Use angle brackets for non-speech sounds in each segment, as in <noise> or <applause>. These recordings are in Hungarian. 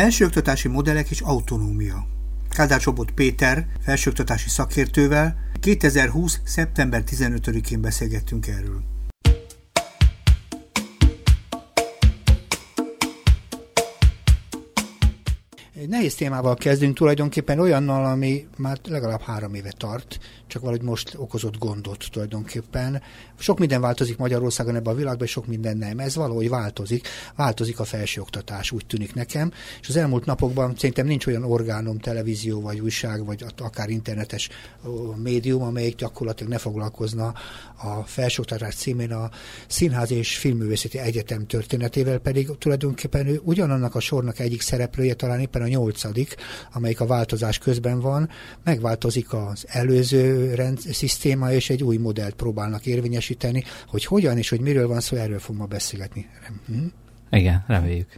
Felsőoktatási modellek és autonómia. Kádár Csobot Péter, felsőoktatási szakértővel 2020. szeptember 15-én beszélgettünk erről. Egy nehéz témával kezdünk, tulajdonképpen olyannal, ami már legalább három éve tart, csak valahogy most okozott gondot tulajdonképpen. Sok minden változik Magyarországon ebben a világban, és sok minden nem. Ez valahogy változik. Változik a felsőoktatás, úgy tűnik nekem. És az elmúlt napokban szerintem nincs olyan orgánom, televízió, vagy újság, vagy akár internetes médium, amelyik gyakorlatilag ne foglalkozna a felsőoktatás címén a Színház és Filmművészeti Egyetem történetével, pedig tulajdonképpen ő ugyanannak a sornak egyik szereplője, talán éppen a nyolcadik, amelyik a változás közben van, megváltozik az előző rend, szisztéma, és egy új modellt próbálnak érvényesíteni, hogy hogyan és hogy miről van szó, erről fogunk ma beszélgetni. Hm? Igen, reméljük.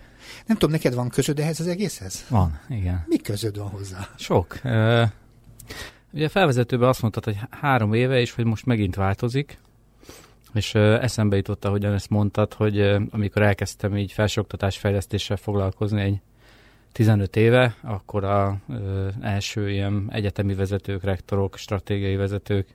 Nem tudom, neked van közöd ehhez az egészhez? Van, igen. Mi közöd van hozzá? Sok. Uh, ugye felvezetőben azt mondtad, hogy három éve, és hogy most megint változik, és uh, eszembe jutott, ahogyan ezt mondtad, hogy uh, amikor elkezdtem így felsőoktatás fejlesztéssel foglalkozni egy 15 éve, akkor a ö, első ilyen egyetemi vezetők, rektorok, stratégiai vezetők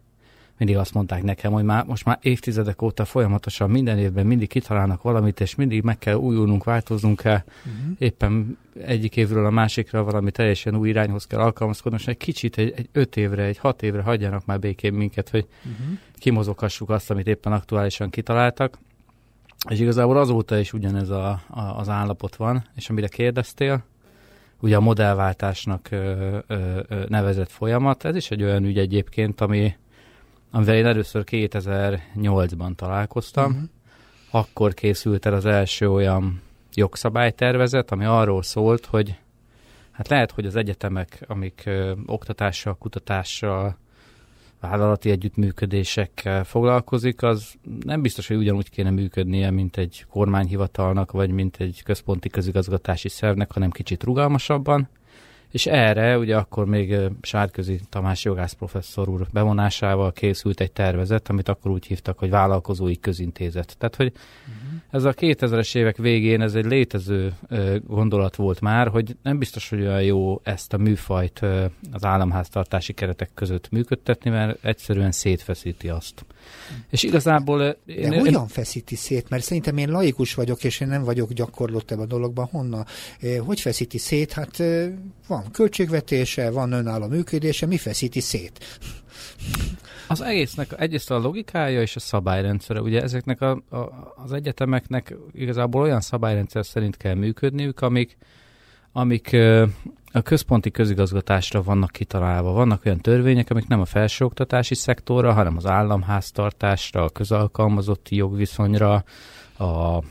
mindig azt mondták nekem, hogy már, most már évtizedek óta folyamatosan minden évben mindig kitalálnak valamit, és mindig meg kell újulnunk, változnunk kell. Uh-huh. Éppen egyik évről a másikra valami teljesen új irányhoz kell alkalmazkodni, és egy kicsit, egy, egy öt évre, egy hat évre hagyjanak már békén minket, hogy uh-huh. kimozogassuk azt, amit éppen aktuálisan kitaláltak. És igazából azóta is ugyanez a, a, az állapot van, és amire kérdeztél, ugye a modellváltásnak ö, ö, ö, nevezett folyamat. Ez is egy olyan ügy egyébként, ami, amivel én először 2008-ban találkoztam. Uh-huh. Akkor készült el az első olyan jogszabálytervezet, ami arról szólt, hogy hát lehet, hogy az egyetemek, amik ö, oktatással, kutatással, vállalati együttműködésekkel foglalkozik, az nem biztos, hogy ugyanúgy kéne működnie, mint egy kormányhivatalnak, vagy mint egy központi közigazgatási szervnek, hanem kicsit rugalmasabban. És erre ugye akkor még Sárközi Tamás jogász professzor úr bevonásával készült egy tervezet, amit akkor úgy hívtak, hogy vállalkozói közintézet. Tehát, hogy uh-huh. Ez a 2000-es évek végén ez egy létező gondolat volt már, hogy nem biztos, hogy olyan jó ezt a műfajt az államháztartási keretek között működtetni, mert egyszerűen szétfeszíti azt. És igazából... De én, hogyan én... feszíti szét? Mert szerintem én laikus vagyok, és én nem vagyok gyakorlott ebben a dologban. Honnan? Hogy feszíti szét? Hát van költségvetése, van önálló működése, mi feszíti szét? Az egésznek egyrészt a logikája és a szabályrendszere. Ugye ezeknek a, a, az egyetemeknek igazából olyan szabályrendszer szerint kell működniük, amik, amik a központi közigazgatásra vannak kitalálva. Vannak olyan törvények, amik nem a felsőoktatási szektorra, hanem az államháztartásra, a közalkalmazotti jogviszonyra, a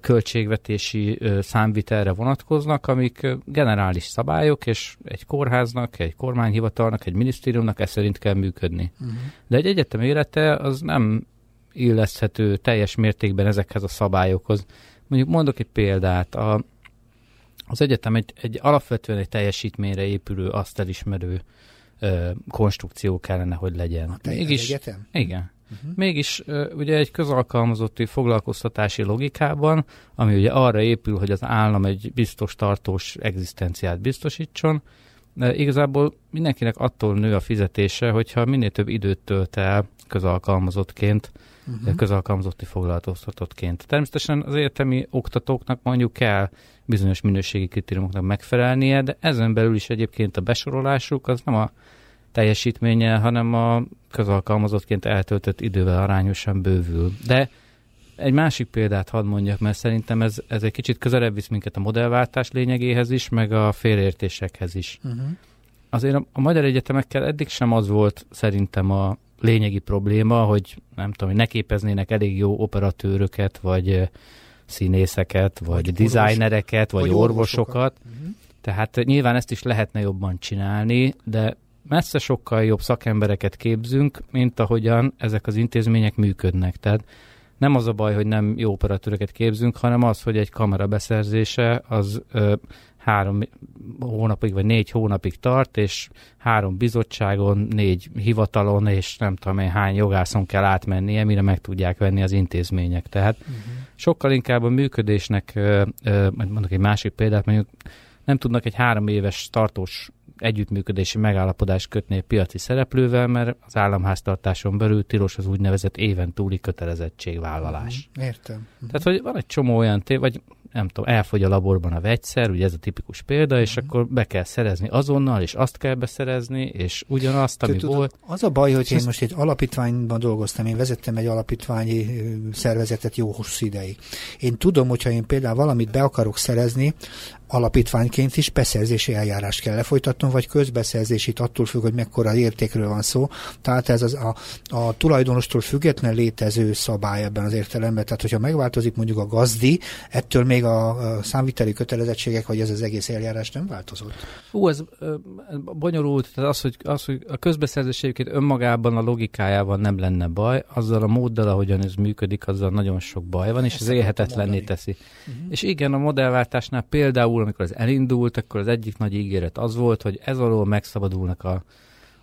költségvetési számvitelre vonatkoznak, amik generális szabályok, és egy kórháznak, egy kormányhivatalnak, egy minisztériumnak ez szerint kell működni. Uh-huh. De egy egyetem élete az nem illeszthető teljes mértékben ezekhez a szabályokhoz. Mondjuk mondok egy példát. A, az egyetem egy, egy alapvetően egy teljesítményre épülő, azt elismerő ö, konstrukció kellene, hogy legyen. A Mégis, egyetem? Igen. Uh-huh. Mégis ugye egy közalkalmazotti foglalkoztatási logikában, ami ugye arra épül, hogy az állam egy biztos tartós egzisztenciát biztosítson, igazából mindenkinek attól nő a fizetése, hogyha minél több időt tölt el közalkalmazottként, uh-huh. közalkalmazotti foglalkoztatottként. Természetesen az egyetemi oktatóknak mondjuk kell bizonyos minőségi kritériumoknak megfelelnie, de ezen belül is egyébként a besorolásuk az nem a teljesítménye, hanem a közalkalmazottként eltöltött idővel arányosan bővül. De egy másik példát hadd mondjak, mert szerintem ez, ez egy kicsit közelebb visz minket a modellváltás lényegéhez is, meg a félértésekhez is. Uh-huh. Azért a, a magyar egyetemekkel eddig sem az volt szerintem a lényegi probléma, hogy nem tudom, hogy ne képeznének elég jó operatőröket, vagy színészeket, vagy, vagy designereket, vagy, vagy orvosokat. orvosokat. Uh-huh. Tehát nyilván ezt is lehetne jobban csinálni, de messze sokkal jobb szakembereket képzünk, mint ahogyan ezek az intézmények működnek. Tehát nem az a baj, hogy nem jó operatőröket képzünk, hanem az, hogy egy kamera beszerzése az ö, három hónapig vagy négy hónapig tart, és három bizottságon, négy hivatalon, és nem tudom én hány jogászon kell átmennie, mire meg tudják venni az intézmények. Tehát uh-huh. sokkal inkább a működésnek, ö, ö, mondok egy másik példát, mondjuk nem tudnak egy három éves tartós együttműködési megállapodást kötni egy piaci szereplővel, mert az államháztartáson belül tilos az úgynevezett éven túli kötelezettségvállalás. Mhm, értem. Tehát, hogy van egy csomó olyan tév, vagy nem tudom, elfogy a laborban a vegyszer, ugye ez a tipikus példa, és uh-huh. akkor be kell szerezni azonnal, és azt kell beszerezni, és ugyanazt, ami tudod, volt. Az a baj, hogy én most egy alapítványban dolgoztam, én vezettem egy alapítványi szervezetet jó hosszú ideig. Én tudom, hogyha én például valamit be akarok szerezni, alapítványként is beszerzési eljárást kell lefolytatnom, vagy közbeszerzését attól függ, hogy mekkora értékről van szó. Tehát ez az a, a tulajdonostól független létező szabály ebben az értelemben. Tehát, hogyha megváltozik mondjuk a gazdi, ettől még a, a számviteli kötelezettségek, vagy ez az egész eljárás nem változott. Ú, ez bonyolult, tehát az, hogy, az, hogy a közbeszerzés önmagában a logikájában nem lenne baj, azzal a móddal, ahogyan ez működik, azzal nagyon sok baj van, és Ezt ez élhetetlenné teszi. Uh-huh. És igen, a modellváltásnál például amikor ez elindult, akkor az egyik nagy ígéret az volt, hogy ez alól megszabadulnak a,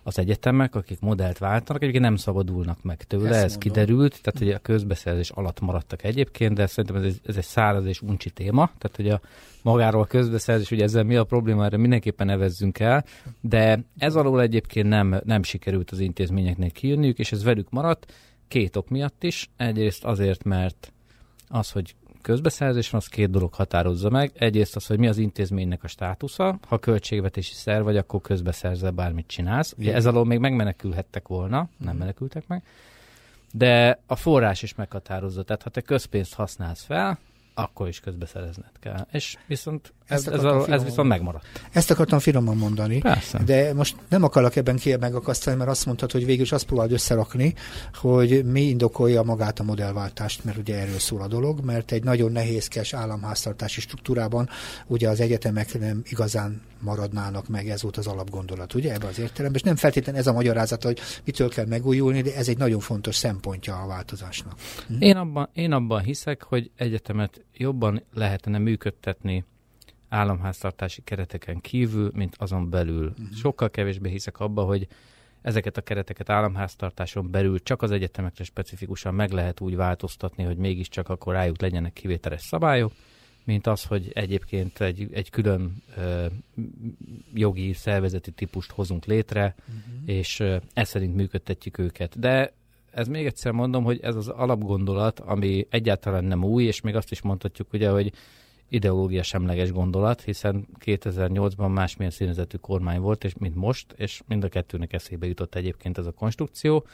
az egyetemek, akik modellt váltanak, egyébként nem szabadulnak meg tőle, Ezt ez mondom. kiderült, tehát hogy a közbeszerzés alatt maradtak egyébként, de szerintem ez, ez egy száraz és uncsi téma, tehát hogy a magáról a közbeszerzés, hogy ezzel mi a probléma, erre mindenképpen nevezzünk el, de ez alól egyébként nem, nem sikerült az intézményeknek kijönniük, és ez velük maradt, két ok miatt is. Egyrészt azért, mert az, hogy közbeszerzés van, az két dolog határozza meg. Egyrészt az, hogy mi az intézménynek a státusza. Ha költségvetési szerv vagy, akkor közbeszerzel bármit csinálsz. Ugye ez alól még megmenekülhettek volna, nem menekültek meg. De a forrás is meghatározza. Tehát ha te közpénzt használsz fel, akkor is közbeszerezned kell. És viszont ez, ez, a, ez viszont megmaradt. Ezt akartam finoman mondani, Persze. de most nem akarok ebben ki megakasztani, mert azt mondtad, hogy végül is azt próbáld összerakni, hogy mi indokolja magát a modellváltást, mert ugye erről szól a dolog, mert egy nagyon nehézkes államháztartási struktúrában ugye az egyetemek nem igazán maradnának meg, ez volt az alapgondolat, ugye ebben az értelemben, és nem feltétlenül ez a magyarázat, hogy mitől kell megújulni, de ez egy nagyon fontos szempontja a változásnak. Hm? Én, abban, én abban hiszek, hogy egyetemet jobban lehetne működtetni államháztartási kereteken kívül, mint azon belül. Uh-huh. Sokkal kevésbé hiszek abba, hogy ezeket a kereteket államháztartáson belül csak az egyetemekre specifikusan meg lehet úgy változtatni, hogy mégiscsak akkor rájuk legyenek kivételes szabályok, mint az, hogy egyébként egy, egy külön ö, jogi szervezeti típust hozunk létre, uh-huh. és ö, ez szerint működtetjük őket. De ez még egyszer mondom, hogy ez az alapgondolat, ami egyáltalán nem új, és még azt is mondhatjuk ugye, hogy ideológia semleges gondolat, hiszen 2008-ban másmilyen színezetű kormány volt, és mint most, és mind a kettőnek eszébe jutott egyébként ez a konstrukció.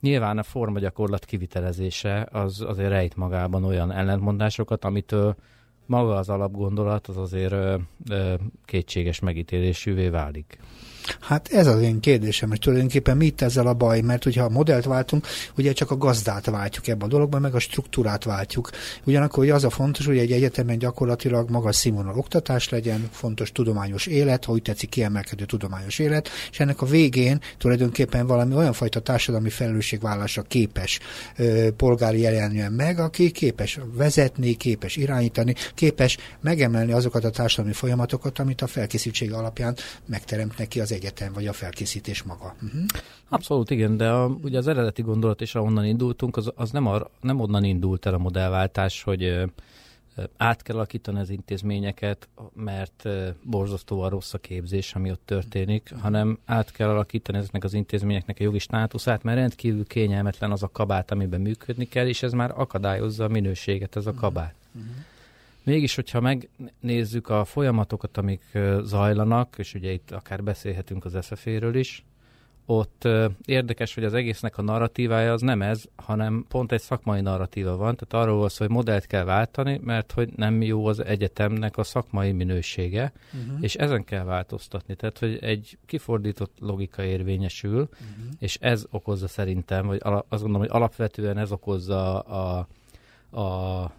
Nyilván a forma gyakorlat kivitelezése az azért rejt magában olyan ellentmondásokat, amitől maga az alapgondolat az azért ö, ö, kétséges megítélésűvé válik. Hát ez az én kérdésem, hogy tulajdonképpen mit ezzel a baj, mert hogyha a modellt váltunk, ugye csak a gazdát váltjuk ebben a dologban, meg a struktúrát váltjuk. Ugyanakkor ugye az a fontos, hogy egy egyetemen gyakorlatilag magas színvonal oktatás legyen, fontos tudományos élet, ha úgy tetszik kiemelkedő tudományos élet, és ennek a végén tulajdonképpen valami olyan fajta társadalmi felelősségvállásra képes ö, polgári jelenjen meg, aki képes vezetni, képes irányítani, képes megemelni azokat a társadalmi folyamatokat, amit a felkészültség alapján megteremt neki az egyetem, vagy a felkészítés maga. Uh-huh. Abszolút igen, de a, ugye az eredeti gondolat is, ahonnan indultunk, az, az nem, ar, nem onnan indult el a modellváltás, hogy át kell alakítani az intézményeket, mert borzasztóan rossz a képzés, ami ott történik, hanem át kell alakítani ezeknek az intézményeknek a jogi státuszát, mert rendkívül kényelmetlen az a kabát, amiben működni kell, és ez már akadályozza a minőséget, ez a kabát. Uh-huh. Mégis, hogyha megnézzük a folyamatokat, amik zajlanak, és ugye itt akár beszélhetünk az SZF-ről is, ott érdekes, hogy az egésznek a narratívája az nem ez, hanem pont egy szakmai narratíva van, tehát arról van szó, hogy modellt kell váltani, mert hogy nem jó az egyetemnek a szakmai minősége, uh-huh. és ezen kell változtatni. Tehát, hogy egy kifordított logika érvényesül, uh-huh. és ez okozza szerintem, vagy azt gondolom, hogy alapvetően ez okozza a a,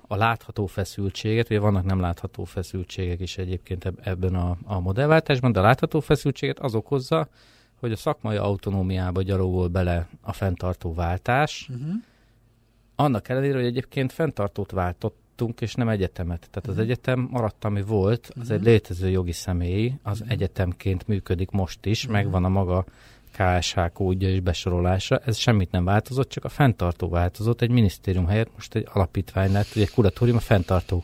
a látható feszültséget, ugye vannak nem látható feszültségek is egyébként ebben a, a modellváltásban, de a látható feszültséget az okozza, hogy a szakmai autonómiába gyalogol bele a fenntartó váltás, uh-huh. annak ellenére, hogy egyébként fenntartót váltottunk, és nem egyetemet. Tehát uh-huh. az mhm. egyetem maradt, ami volt, az uh-huh. egy létező jogi személy, az uh-huh. egyetemként működik most is, uh-huh. megvan a maga KSH kódja és besorolása, ez semmit nem változott, csak a fenntartó változott, egy minisztérium helyett most egy alapítvány lett, egy kuratórium a fenntartó.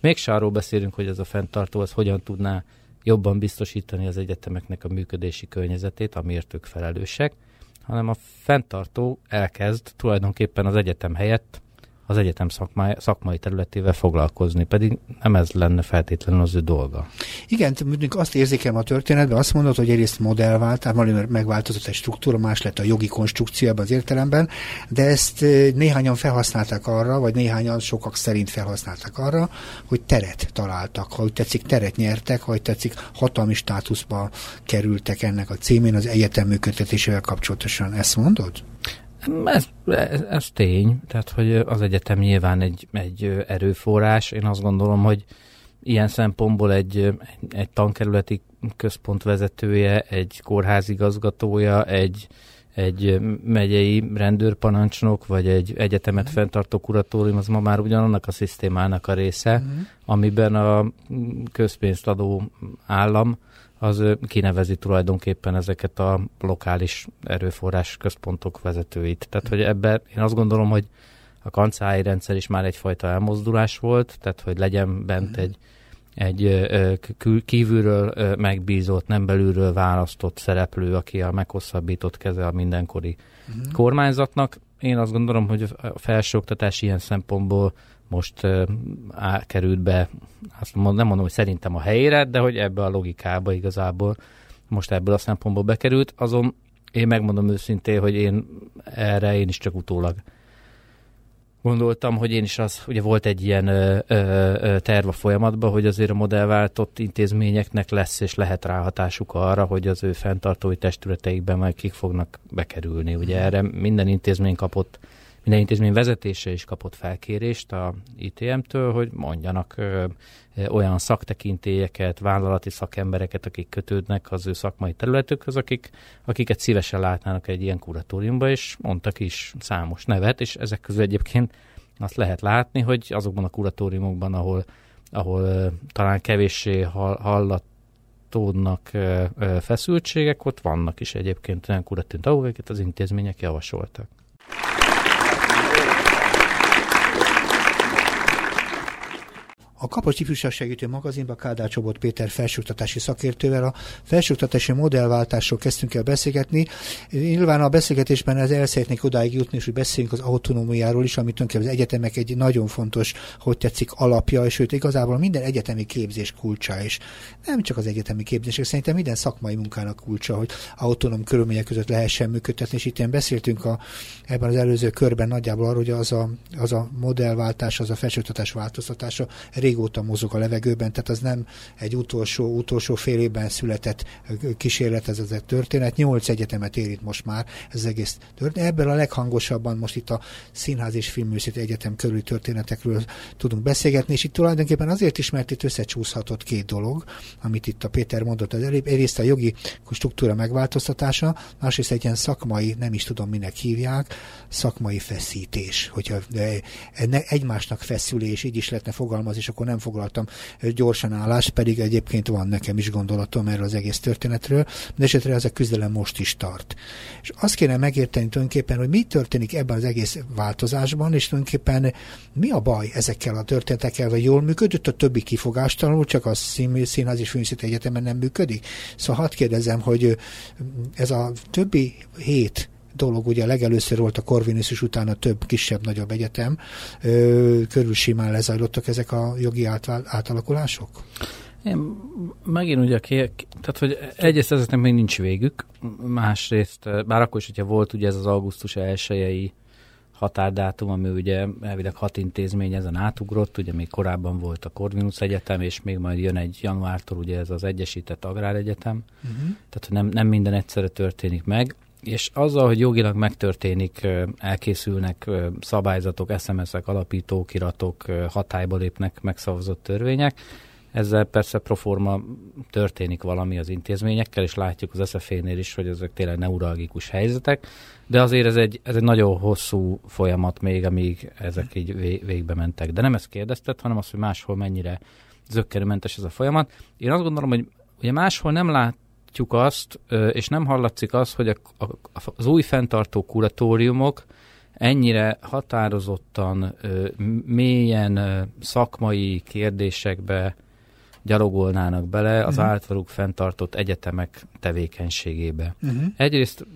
Mégse arról beszélünk, hogy ez a fenntartó az hogyan tudná jobban biztosítani az egyetemeknek a működési környezetét, amiért ők felelősek, hanem a fenntartó elkezd tulajdonképpen az egyetem helyett az egyetem szakmai, szakmai területével foglalkozni, pedig nem ez lenne feltétlenül az ő dolga. Igen, mondjuk azt érzékelem a történetben, azt mondod, hogy egyrészt modellvált, valami megváltozott egy struktúra, más lett a jogi konstrukció ebben az értelemben, de ezt néhányan felhasználták arra, vagy néhányan sokak szerint felhasználták arra, hogy teret találtak, ha úgy tetszik, teret nyertek, ha úgy tetszik, hatalmi státuszba kerültek ennek a címén az egyetem működtetésével kapcsolatosan. Ezt mondod? Ez, ez, ez tény, tehát hogy az egyetem nyilván egy, egy erőforrás. Én azt gondolom, hogy ilyen szempontból egy, egy, tankerületi központ vezetője, egy kórházigazgatója, egy, egy megyei rendőrparancsnok, vagy egy egyetemet uh-huh. fenntartó kuratórium, az ma már ugyanannak a szisztémának a része, uh-huh. amiben a közpénzt adó állam az kinevezi tulajdonképpen ezeket a lokális erőforrás központok vezetőit. Tehát, hogy ebben én azt gondolom, hogy a kancári rendszer is már egyfajta elmozdulás volt, tehát, hogy legyen bent egy, egy kívülről megbízott, nem belülről választott szereplő, aki a meghosszabbított keze a mindenkori uh-huh. kormányzatnak. Én azt gondolom, hogy a felsőoktatás ilyen szempontból most uh, került be, azt mond, nem mondom, hogy szerintem a helyére, de hogy ebbe a logikába igazából most ebből a szempontból bekerült. Azon én megmondom őszintén, hogy én erre én is csak utólag gondoltam, hogy én is az, ugye volt egy ilyen ö, ö, terv a folyamatban, hogy azért a modellváltott intézményeknek lesz és lehet ráhatásuk arra, hogy az ő fenntartói testületeikben majd kik fognak bekerülni. Ugye erre minden intézmény kapott minden intézmény vezetése is kapott felkérést a ITM-től, hogy mondjanak ö, ö, olyan szaktekintélyeket, vállalati szakembereket, akik kötődnek az ő szakmai területükhöz, akik, akiket szívesen látnának egy ilyen kuratóriumba, és mondtak is számos nevet, és ezek közül egyébként azt lehet látni, hogy azokban a kuratóriumokban, ahol, ahol ö, talán kevéssé hallat tódnak feszültségek, ott vannak is egyébként olyan kuratint, ahol az intézmények javasoltak. A Kapocs Ifjúság Segítő magazinban Kádár Csobot Péter felsőoktatási szakértővel a felsőoktatási modellváltásról kezdtünk el beszélgetni. Nyilván a beszélgetésben ez el szeretnék odáig jutni, és hogy beszéljünk az autonómiáról is, amit az egyetemek egy nagyon fontos, hogy tetszik, alapja, és őt igazából minden egyetemi képzés kulcsa is. Nem csak az egyetemi képzés, szerintem minden szakmai munkának kulcsa, hogy autonóm körülmények között lehessen működtetni, és itt beszéltünk a, ebben az előző körben nagyjából arról, hogy az a, az a modellváltás, az a felsőoktatás változtatása régóta mozog a levegőben, tehát az nem egy utolsó, utolsó fél évben született kísérlet, ez az a történet. Nyolc egyetemet érít most már ez egész történet. Ebből a leghangosabban most itt a Színház és Filmművészeti Egyetem körüli történetekről tudunk beszélgetni, és itt tulajdonképpen azért is, mert itt összecsúszhatott két dolog, amit itt a Péter mondott az előbb. Egyrészt a jogi struktúra megváltoztatása, másrészt egy ilyen szakmai, nem is tudom minek hívják, szakmai feszítés, hogyha egymásnak feszülés, így is lehetne fogalmazni, és akkor akkor nem foglaltam gyorsan állást, pedig egyébként van nekem is gondolatom erről az egész történetről, de esetre ez a küzdelem most is tart. És azt kéne megérteni tulajdonképpen, hogy mi történik ebben az egész változásban, és tulajdonképpen mi a baj ezekkel a történetekkel, vagy jól működött, a többi kifogástalanul, csak a Színház és Főnyisztő Egyetemen nem működik. Szóval hadd kérdezem, hogy ez a többi hét dolog, ugye legelőször volt a Corvinus, utána több kisebb-nagyobb egyetem, körül simán lezajlottak ezek a jogi átalakulások? Én megint ugye, tehát hogy egyrészt ezeknek még nincs végük, másrészt, bár akkor is, hogyha volt ugye ez az augusztus elsőjei határdátum, ami ugye elvileg hat intézmény ezen átugrott, ugye még korábban volt a Corvinus Egyetem, és még majd jön egy januártól ugye ez az Egyesített Agráregyetem, uh-huh. tehát nem, nem minden egyszerre történik meg és azzal, hogy jogilag megtörténik, elkészülnek szabályzatok, SMS-ek, alapítókiratok, hatályba lépnek megszavazott törvények, ezzel persze proforma történik valami az intézményekkel, és látjuk az SZF-nél is, hogy ezek tényleg neuralgikus helyzetek, de azért ez egy, ez egy nagyon hosszú folyamat még, amíg ezek így végbe mentek. De nem ezt kérdezted, hanem az, hogy máshol mennyire zöggenőmentes ez a folyamat. Én azt gondolom, hogy ugye máshol nem lát, látjuk azt, és nem hallatszik az, hogy a, a, az új fenntartó kuratóriumok ennyire határozottan, mélyen szakmai kérdésekbe gyalogolnának bele az uh-huh. általuk fenntartott egyetemek tevékenységébe. Uh-huh. Egyrészt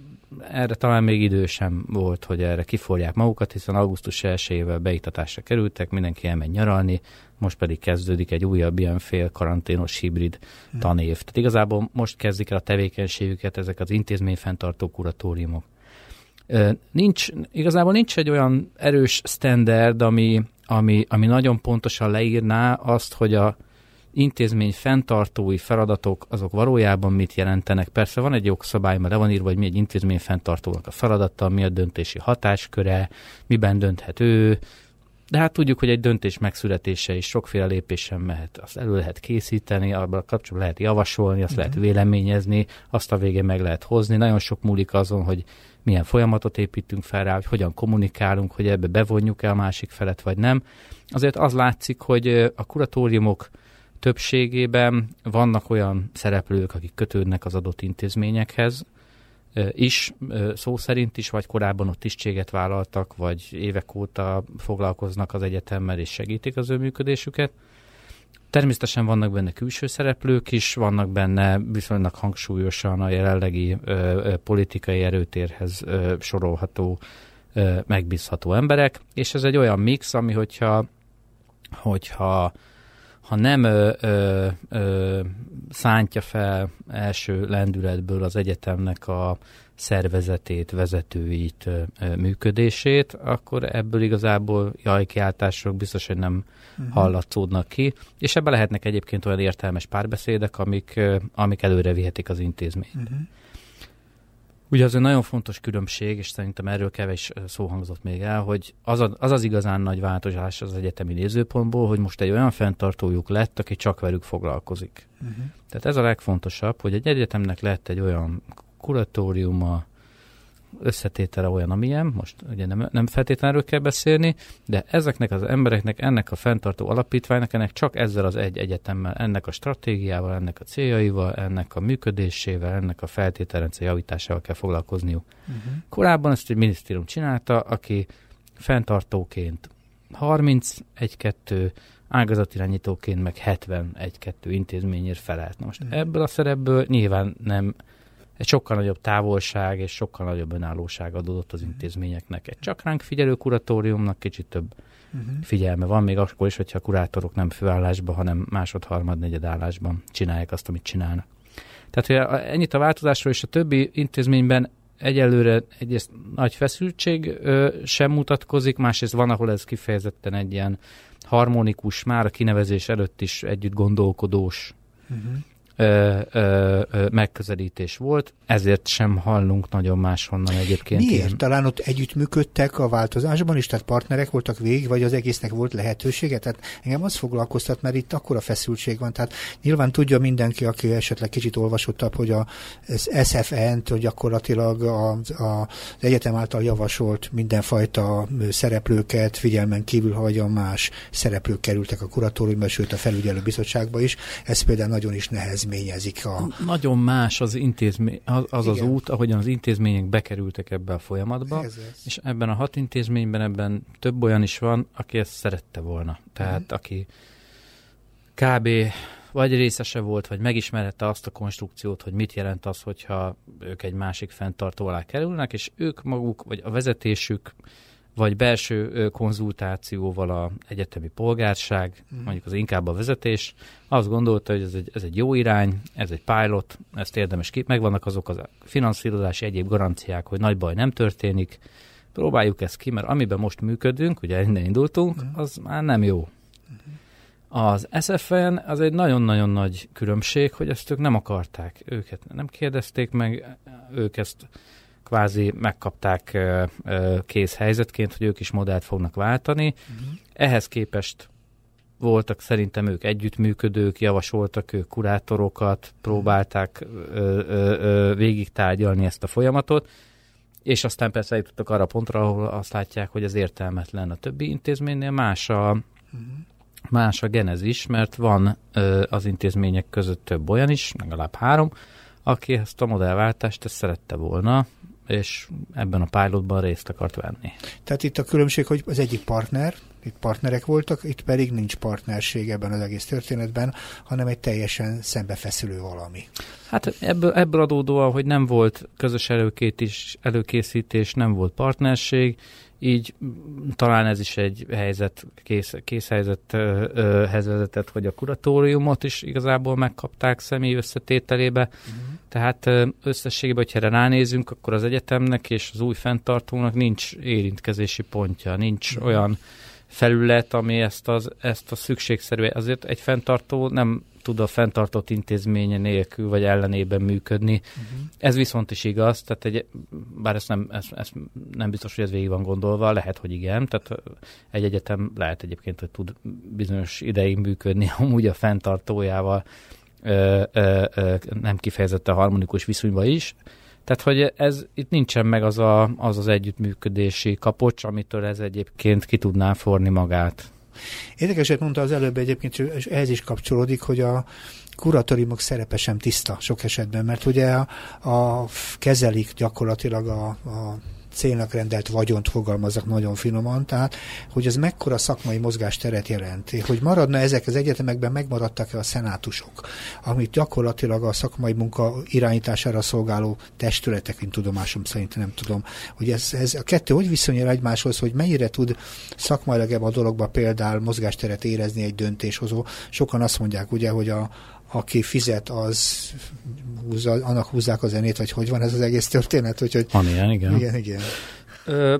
erre talán még idő sem volt, hogy erre kiforják magukat, hiszen augusztus 1-ével beiktatásra kerültek, mindenki elmegy nyaralni, most pedig kezdődik egy újabb ilyen fél karanténos hibrid hmm. tanév. Tehát igazából most kezdik el a tevékenységüket ezek az intézményfenntartó kuratóriumok. Nincs, igazából nincs egy olyan erős standard, ami, ami, ami nagyon pontosan leírná azt, hogy a intézmény fenntartói feladatok azok valójában mit jelentenek. Persze van egy jogszabály, mert le van írva, hogy mi egy intézmény fenntartónak a feladata, mi a döntési hatásköre, miben dönthet ő, de hát tudjuk, hogy egy döntés megszületése is sokféle lépésen mehet. Azt elő lehet készíteni, abban a kapcsolatban lehet javasolni, azt uh-huh. lehet véleményezni, azt a végén meg lehet hozni. Nagyon sok múlik azon, hogy milyen folyamatot építünk fel rá, hogy hogyan kommunikálunk, hogy ebbe bevonjuk-e a másik felet, vagy nem. Azért az látszik, hogy a kuratóriumok többségében vannak olyan szereplők, akik kötődnek az adott intézményekhez, is, szó szerint is, vagy korábban ott tisztséget vállaltak, vagy évek óta foglalkoznak az egyetemmel és segítik az ő működésüket. Természetesen vannak benne külső szereplők is, vannak benne viszonylag hangsúlyosan a jelenlegi ö, politikai erőtérhez ö, sorolható, ö, megbízható emberek, és ez egy olyan mix, ami hogyha, hogyha ha nem ö, ö, ö, szántja fel első lendületből az egyetemnek a szervezetét, vezetőit, ö, ö, működését, akkor ebből igazából jajkiáltások biztos, hogy nem uh-huh. hallatszódnak ki, és ebben lehetnek egyébként olyan értelmes párbeszédek, amik, ö, amik előre vihetik az intézményt. Uh-huh. Ugye az egy nagyon fontos különbség, és szerintem erről kevés szó hangzott még el, hogy az, a, az az igazán nagy változás az egyetemi nézőpontból, hogy most egy olyan fenntartójuk lett, aki csak velük foglalkozik. Uh-huh. Tehát ez a legfontosabb, hogy egy egyetemnek lett egy olyan kuratóriuma, összetétele olyan, amilyen, most ugye nem, nem feltétlenül kell beszélni, de ezeknek az embereknek, ennek a fenntartó alapítványnak, ennek csak ezzel az egy egyetemmel, ennek a stratégiával, ennek a céljaival, ennek a működésével, ennek a feltételrendszer javításával kell foglalkozniuk. Uh-huh. Korábban ezt egy minisztérium csinálta, aki fenntartóként 31-2 ágazatirányítóként meg 71-2 intézményért felelt. Most uh-huh. ebből a szerepből nyilván nem egy sokkal nagyobb távolság és sokkal nagyobb önállóság adódott az intézményeknek. Egy csak ránk figyelő kuratóriumnak kicsit több uh-huh. figyelme van, még akkor is, hogyha a kurátorok nem főállásban, hanem másod, harmad, negyed állásban csinálják azt, amit csinálnak. Tehát hogy ennyit a változásról, és a többi intézményben egyelőre egyrészt nagy feszültség ö, sem mutatkozik, másrészt van, ahol ez kifejezetten egy ilyen harmonikus, már a kinevezés előtt is együtt gondolkodós uh-huh ö, ö, ö, megközelítés volt, ezért sem hallunk nagyon máshonnan egyébként. Miért? Ilyen. Talán ott együttműködtek a változásban is, tehát partnerek voltak végig, vagy az egésznek volt lehetősége? Tehát engem az foglalkoztat, mert itt akkora feszültség van. Tehát nyilván tudja mindenki, aki esetleg kicsit olvasottabb, hogy a SFN-t, hogy gyakorlatilag a, a, az egyetem által javasolt mindenfajta szereplőket figyelmen kívül hagyja más szereplők kerültek a kuratóriumba, sőt a felügyelő bizottságba is. Ez például nagyon is nehez nehezményezik a... Nagyon más az intézmény, az az, az út, ahogyan az intézmények bekerültek ebbe a folyamatba, ez ez. és ebben a hat intézményben ebben több olyan is van, aki ezt szerette volna. Tehát uh-huh. aki kb. vagy részese volt, vagy megismerette azt a konstrukciót, hogy mit jelent az, hogyha ők egy másik fenntartó alá kerülnek, és ők maguk, vagy a vezetésük vagy belső konzultációval a egyetemi polgárság, mm. mondjuk az inkább a vezetés, azt gondolta, hogy ez egy, ez egy jó irány, ez egy pilot, ezt érdemes ki, megvannak azok a finanszírozási egyéb garanciák, hogy nagy baj nem történik, próbáljuk ezt ki, mert amiben most működünk, ugye innen indultunk, mm. az már nem jó. Mm. Az SFN az egy nagyon-nagyon nagy különbség, hogy ezt ők nem akarták. Őket nem kérdezték meg, ők ezt kvázi megkapták kész helyzetként, hogy ők is modellt fognak váltani. Uh-huh. Ehhez képest voltak szerintem ők együttműködők, javasoltak ők kurátorokat, próbálták ö, ö, ö, végig tárgyalni ezt a folyamatot, és aztán persze eljutottak arra pontra, ahol azt látják, hogy ez értelmetlen a többi intézménynél, más a, uh-huh. más a genezis, mert van ö, az intézmények között több olyan is, legalább három, aki ezt a modellváltást ezt szerette volna, és ebben a pilotban részt akart venni. Tehát itt a különbség, hogy az egyik partner, itt partnerek voltak, itt pedig nincs partnerség ebben az egész történetben, hanem egy teljesen szembefeszülő valami. Hát ebből, ebből adódóan, hogy nem volt közös előkészítés, nem volt partnerség, így talán ez is egy helyzet, kész, kész helyzethez vezetett, hogy a kuratóriumot is igazából megkapták személy összetételébe. Uh-huh. Tehát összességében, hogyha ránézünk, akkor az egyetemnek és az új fenntartónak nincs érintkezési pontja, nincs uh-huh. olyan felület, ami ezt, az, ezt a szükségszerű, azért egy fenntartó nem tud a fenntartott intézménye nélkül vagy ellenében működni. Uh-huh. Ez viszont is igaz, tehát egy, bár ezt nem, ezt, ezt nem biztos, hogy ez végig van gondolva, lehet, hogy igen, tehát egy egyetem lehet egyébként, hogy tud bizonyos ideig működni <laughs> amúgy a fenntartójával ö, ö, ö, nem kifejezetten harmonikus viszonyban is, tehát, hogy ez itt nincsen meg az, a, az az együttműködési kapocs, amitől ez egyébként ki tudná forni magát. Érdekeset mondta az előbb egyébként, és ehhez is kapcsolódik, hogy a kuratóriumok szerepe sem tiszta sok esetben, mert ugye a, a kezelik gyakorlatilag a, a célnak rendelt vagyont fogalmazok nagyon finoman, tehát hogy ez mekkora szakmai mozgásteret jelenti, hogy maradna ezek az egyetemekben, megmaradtak-e a szenátusok, amit gyakorlatilag a szakmai munka irányítására szolgáló testületek, mint tudomásom szerint nem tudom, hogy ez, ez a kettő hogy viszonyul egymáshoz, hogy mennyire tud szakmailag ebben a dologban például mozgásteret érezni egy döntéshozó. Sokan azt mondják ugye, hogy a, aki fizet, az húzza, annak húzzák a zenét, vagy hogy van ez az egész történet? Úgyhogy, van ilyen, igen. Igen, igen. Ö,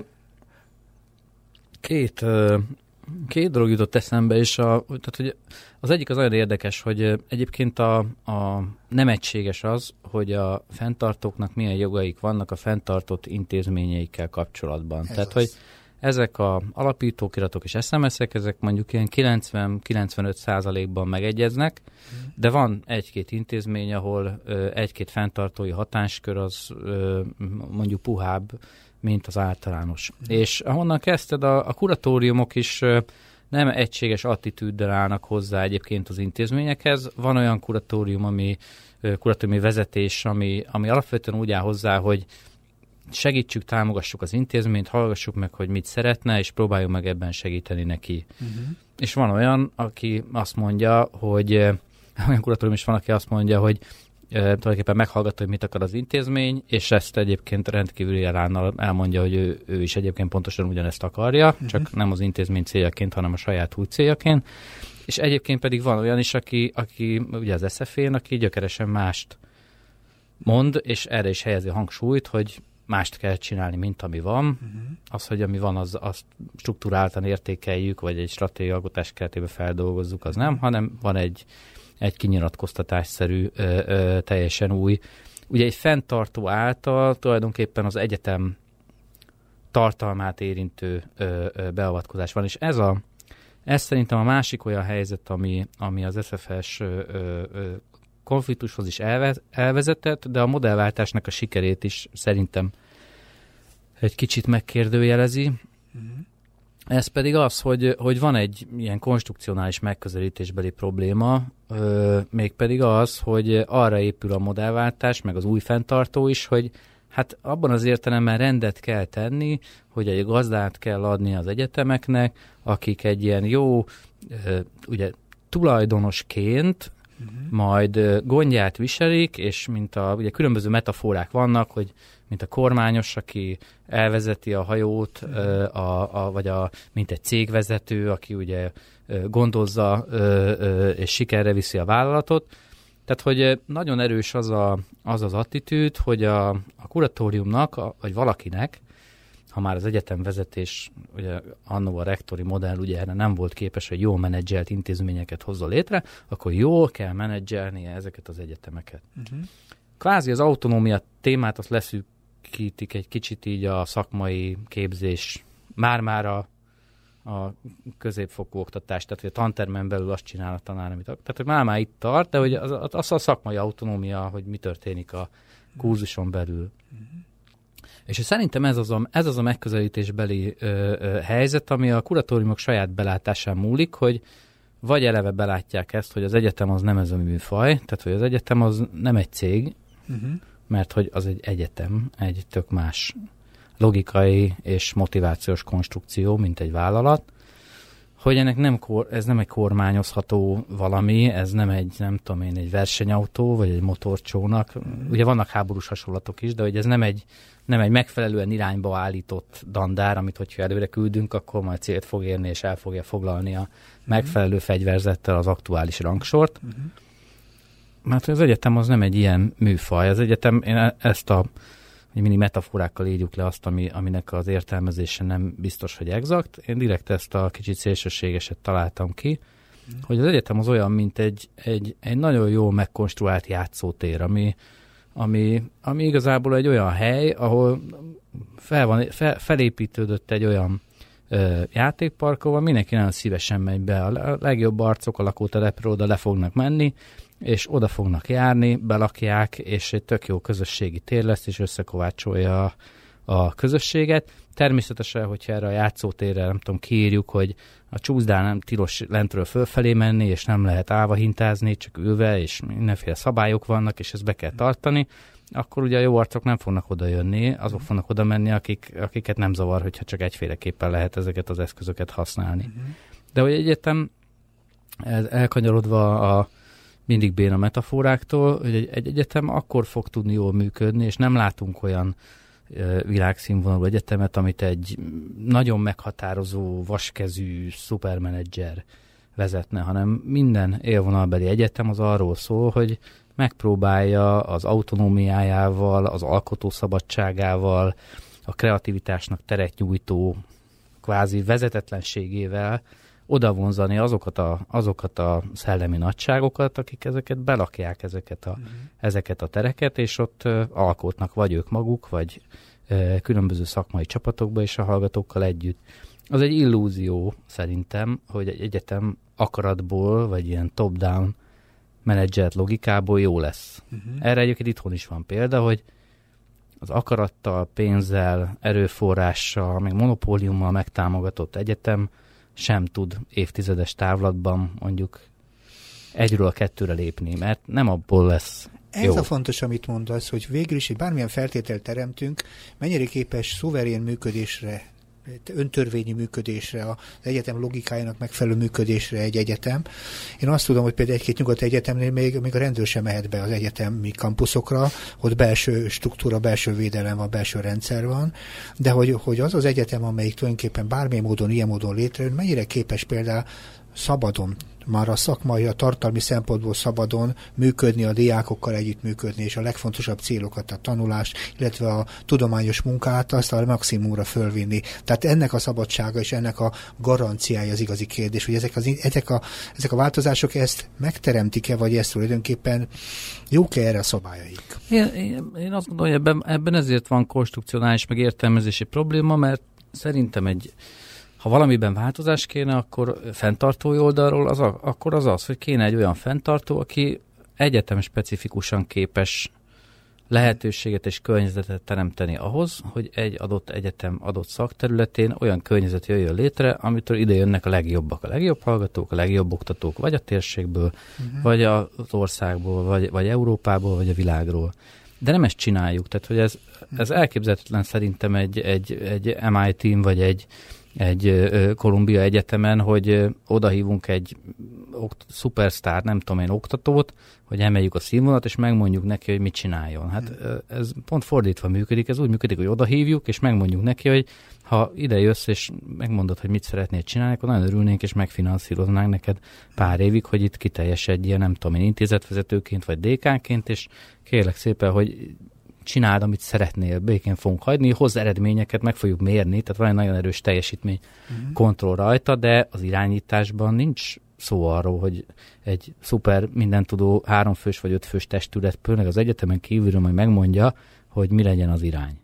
két, ö, két dolog jutott eszembe, és a, tehát, hogy az egyik az nagyon érdekes, hogy egyébként a, a nem egységes az, hogy a fenntartóknak milyen jogaik vannak a fenntartott intézményeikkel kapcsolatban. Ez tehát, az. hogy ezek a alapítókiratok és SMS-ek, ezek mondjuk ilyen 90-95 százalékban megegyeznek, mm. de van egy-két intézmény, ahol egy-két fenntartói hatáskör az mondjuk puhább, mint az általános. És ahonnan kezdted, a, a kuratóriumok is nem egységes attitűddel állnak hozzá egyébként az intézményekhez. Van olyan kuratórium, ami kuratóriumi vezetés, ami, ami alapvetően úgy áll hozzá, hogy segítsük, támogassuk az intézményt, hallgassuk meg, hogy mit szeretne, és próbáljuk meg ebben segíteni neki. Uh-huh. És van olyan, aki azt mondja, hogy <laughs> olyan kuratórium is van, aki azt mondja, hogy e, tulajdonképpen meghallgatta, hogy mit akar az intézmény, és ezt egyébként rendkívüli elánnal elmondja, hogy ő, ő is egyébként pontosan ugyanezt akarja, uh-huh. csak nem az intézmény céljaként, hanem a saját új céljaként. És egyébként pedig van olyan is, aki, aki ugye az SZF-én, aki gyökeresen mást mond, és erre is helyezi a hangsúlyt, hogy mást kell csinálni, mint ami van. Uh-huh. Az, hogy ami van, az, azt struktúráltan értékeljük, vagy egy stratégiai alkotás keretében feldolgozzuk, az nem, hanem van egy, egy kinyilatkoztatásszerű, ö, ö, teljesen új. Ugye egy fenntartó által tulajdonképpen az egyetem tartalmát érintő ö, ö, beavatkozás van, és ez a ez szerintem a másik olyan helyzet, ami, ami az SFS ö, ö, konfliktushoz is elvezetett, de a modellváltásnak a sikerét is szerintem egy kicsit megkérdőjelezi. Uh-huh. Ez pedig az, hogy, hogy van egy ilyen konstrukcionális megközelítésbeli probléma, ö, mégpedig az, hogy arra épül a modellváltás, meg az új fenntartó is, hogy hát abban az értelemben rendet kell tenni, hogy egy gazdát kell adni az egyetemeknek, akik egy ilyen jó, ö, ugye tulajdonosként uh-huh. majd gondját viselik, és mint a, ugye különböző metaforák vannak, hogy mint a kormányos, aki elvezeti a hajót, uh-huh. a, a, vagy a, mint egy cégvezető, aki ugye gondozza és sikerre viszi a vállalatot. Tehát, hogy nagyon erős az a, az, az attitűd, hogy a, a kuratóriumnak, a, vagy valakinek ha már az egyetem vezetés, ugye annó a rektori modell ugye erre nem volt képes, hogy jó menedzselt intézményeket hozza létre, akkor jól kell menedzselnie ezeket az egyetemeket. Uh-huh. Kvázi az autonómia témát azt leszűkítik egy kicsit így a szakmai képzés, már-már a, a középfokú oktatás, tehát hogy a tantermen belül azt csinál a tanár, amit Tehát, hogy már-már itt tart, de hogy az, az a szakmai autonómia, hogy mi történik a kurzuson belül. Uh-huh. És szerintem ez az a, ez az a megközelítésbeli ö, ö, helyzet, ami a kuratóriumok saját belátásán múlik, hogy vagy eleve belátják ezt, hogy az egyetem az nem ez a műfaj, tehát hogy az egyetem az nem egy cég, uh-huh. mert hogy az egy egyetem, egy tök más logikai és motivációs konstrukció, mint egy vállalat, hogy ennek nem, ez nem egy kormányozható valami, ez nem egy, nem tudom én, egy versenyautó, vagy egy motorcsónak. Ugye vannak háborús hasonlatok is, de hogy ez nem egy, nem egy megfelelően irányba állított dandár, amit hogyha előre küldünk, akkor majd célt fog érni, és el fogja foglalni a megfelelő fegyverzettel az aktuális rangsort. Uh-huh. Mert az egyetem az nem egy ilyen műfaj. Az egyetem, én e- ezt a hogy mini metaforákkal írjuk le azt, ami, aminek az értelmezése nem biztos, hogy exakt. Én direkt ezt a kicsit szélsőségeset találtam ki, hogy az egyetem az olyan, mint egy, egy, egy nagyon jól megkonstruált játszótér, ami, ami, ami igazából egy olyan hely, ahol fel van, fel, felépítődött egy olyan ö, játékpark, ahol mindenki nagyon szívesen megy be. A legjobb arcok a lakótelepről oda le fognak menni, és oda fognak járni, belakják, és egy tök jó közösségi tér lesz, és összekovácsolja a, közösséget. Természetesen, hogyha erre a játszótérre, nem tudom, kiírjuk, hogy a csúszdán nem tilos lentről fölfelé menni, és nem lehet állva hintázni, csak ülve, és mindenféle szabályok vannak, és ezt be kell tartani, akkor ugye a jó arcok nem fognak oda jönni, azok fognak oda menni, akik, akiket nem zavar, hogyha csak egyféleképpen lehet ezeket az eszközöket használni. Uh-huh. De hogy egyetem elkanyarodva a, mindig béna metaforáktól, hogy egy, egy egyetem akkor fog tudni jól működni, és nem látunk olyan világszínvonalú egyetemet, amit egy nagyon meghatározó, vaskezű szupermenedzser vezetne, hanem minden élvonalbeli egyetem az arról szól, hogy megpróbálja az autonómiájával, az alkotó szabadságával, a kreativitásnak teret nyújtó kvázi vezetetlenségével oda vonzani azokat a, azokat a szellemi nagyságokat, akik ezeket belakják, ezeket a, uh-huh. ezeket a tereket, és ott alkotnak vagy ők maguk, vagy különböző szakmai csapatokba és a hallgatókkal együtt. Az egy illúzió szerintem, hogy egy egyetem akaratból, vagy ilyen top-down menedzselt logikából jó lesz. Uh-huh. Erre egyébként itthon is van példa, hogy az akarattal, pénzzel, erőforrással, még monopóliummal megtámogatott egyetem sem tud évtizedes távlatban mondjuk egyről a kettőre lépni, mert nem abból lesz ez jó. a fontos, amit mondasz, hogy végül is, hogy bármilyen feltételt teremtünk, mennyire képes szuverén működésre öntörvényi működésre, az egyetem logikájának megfelelő működésre egy egyetem. Én azt tudom, hogy például egy-két nyugat egyetemnél még, még a rendőr sem mehet be az egyetemi kampuszokra, ott belső struktúra, belső védelem van, belső rendszer van, de hogy, hogy az az egyetem, amelyik tulajdonképpen bármilyen módon, ilyen módon létrejön, mennyire képes például szabadon már a szakmai, a tartalmi szempontból szabadon működni, a diákokkal együtt működni, és a legfontosabb célokat, a tanulást, illetve a tudományos munkát azt a maximumra fölvinni. Tehát ennek a szabadsága és ennek a garanciája az igazi kérdés, hogy ezek, az, ezek, a, ezek a változások ezt megteremtik-e, vagy ezt tulajdonképpen jók-e erre a szabályaik? Én, én, én azt gondolom, hogy ebben, ebben ezért van konstrukcionális meg értelmezési probléma, mert szerintem egy ha valamiben változás kéne, akkor fenntartói oldalról az a, akkor az az, hogy kéne egy olyan fenntartó, aki egyetem specifikusan képes lehetőséget és környezetet teremteni ahhoz, hogy egy adott egyetem adott szakterületén olyan környezet jöjjön létre, amitől ide jönnek a legjobbak, a legjobb hallgatók, a legjobb oktatók, vagy a térségből, uh-huh. vagy az országból, vagy, vagy Európából, vagy a világról. De nem ezt csináljuk, tehát hogy ez, ez elképzelhetetlen szerintem egy, egy, egy MIT-n, vagy egy, egy Kolumbia Egyetemen, hogy odahívunk egy szupersztár, nem tudom én, oktatót, hogy emeljük a színvonalat, és megmondjuk neki, hogy mit csináljon. Hát ez pont fordítva működik, ez úgy működik, hogy odahívjuk, és megmondjuk neki, hogy ha ide jössz, és megmondod, hogy mit szeretnél csinálni, akkor nagyon örülnénk, és megfinanszíroznánk neked pár évig, hogy itt kiteljesedjél, nem tudom én, intézetvezetőként, vagy dékánként, és kérlek szépen, hogy csináld, amit szeretnél, békén fogunk hagyni, hoz eredményeket, meg fogjuk mérni, tehát van egy nagyon erős teljesítmény uh-huh. kontroll rajta, de az irányításban nincs szó arról, hogy egy szuper mindentudó háromfős vagy ötfős testület, főleg az egyetemen kívülről majd megmondja, hogy mi legyen az irány.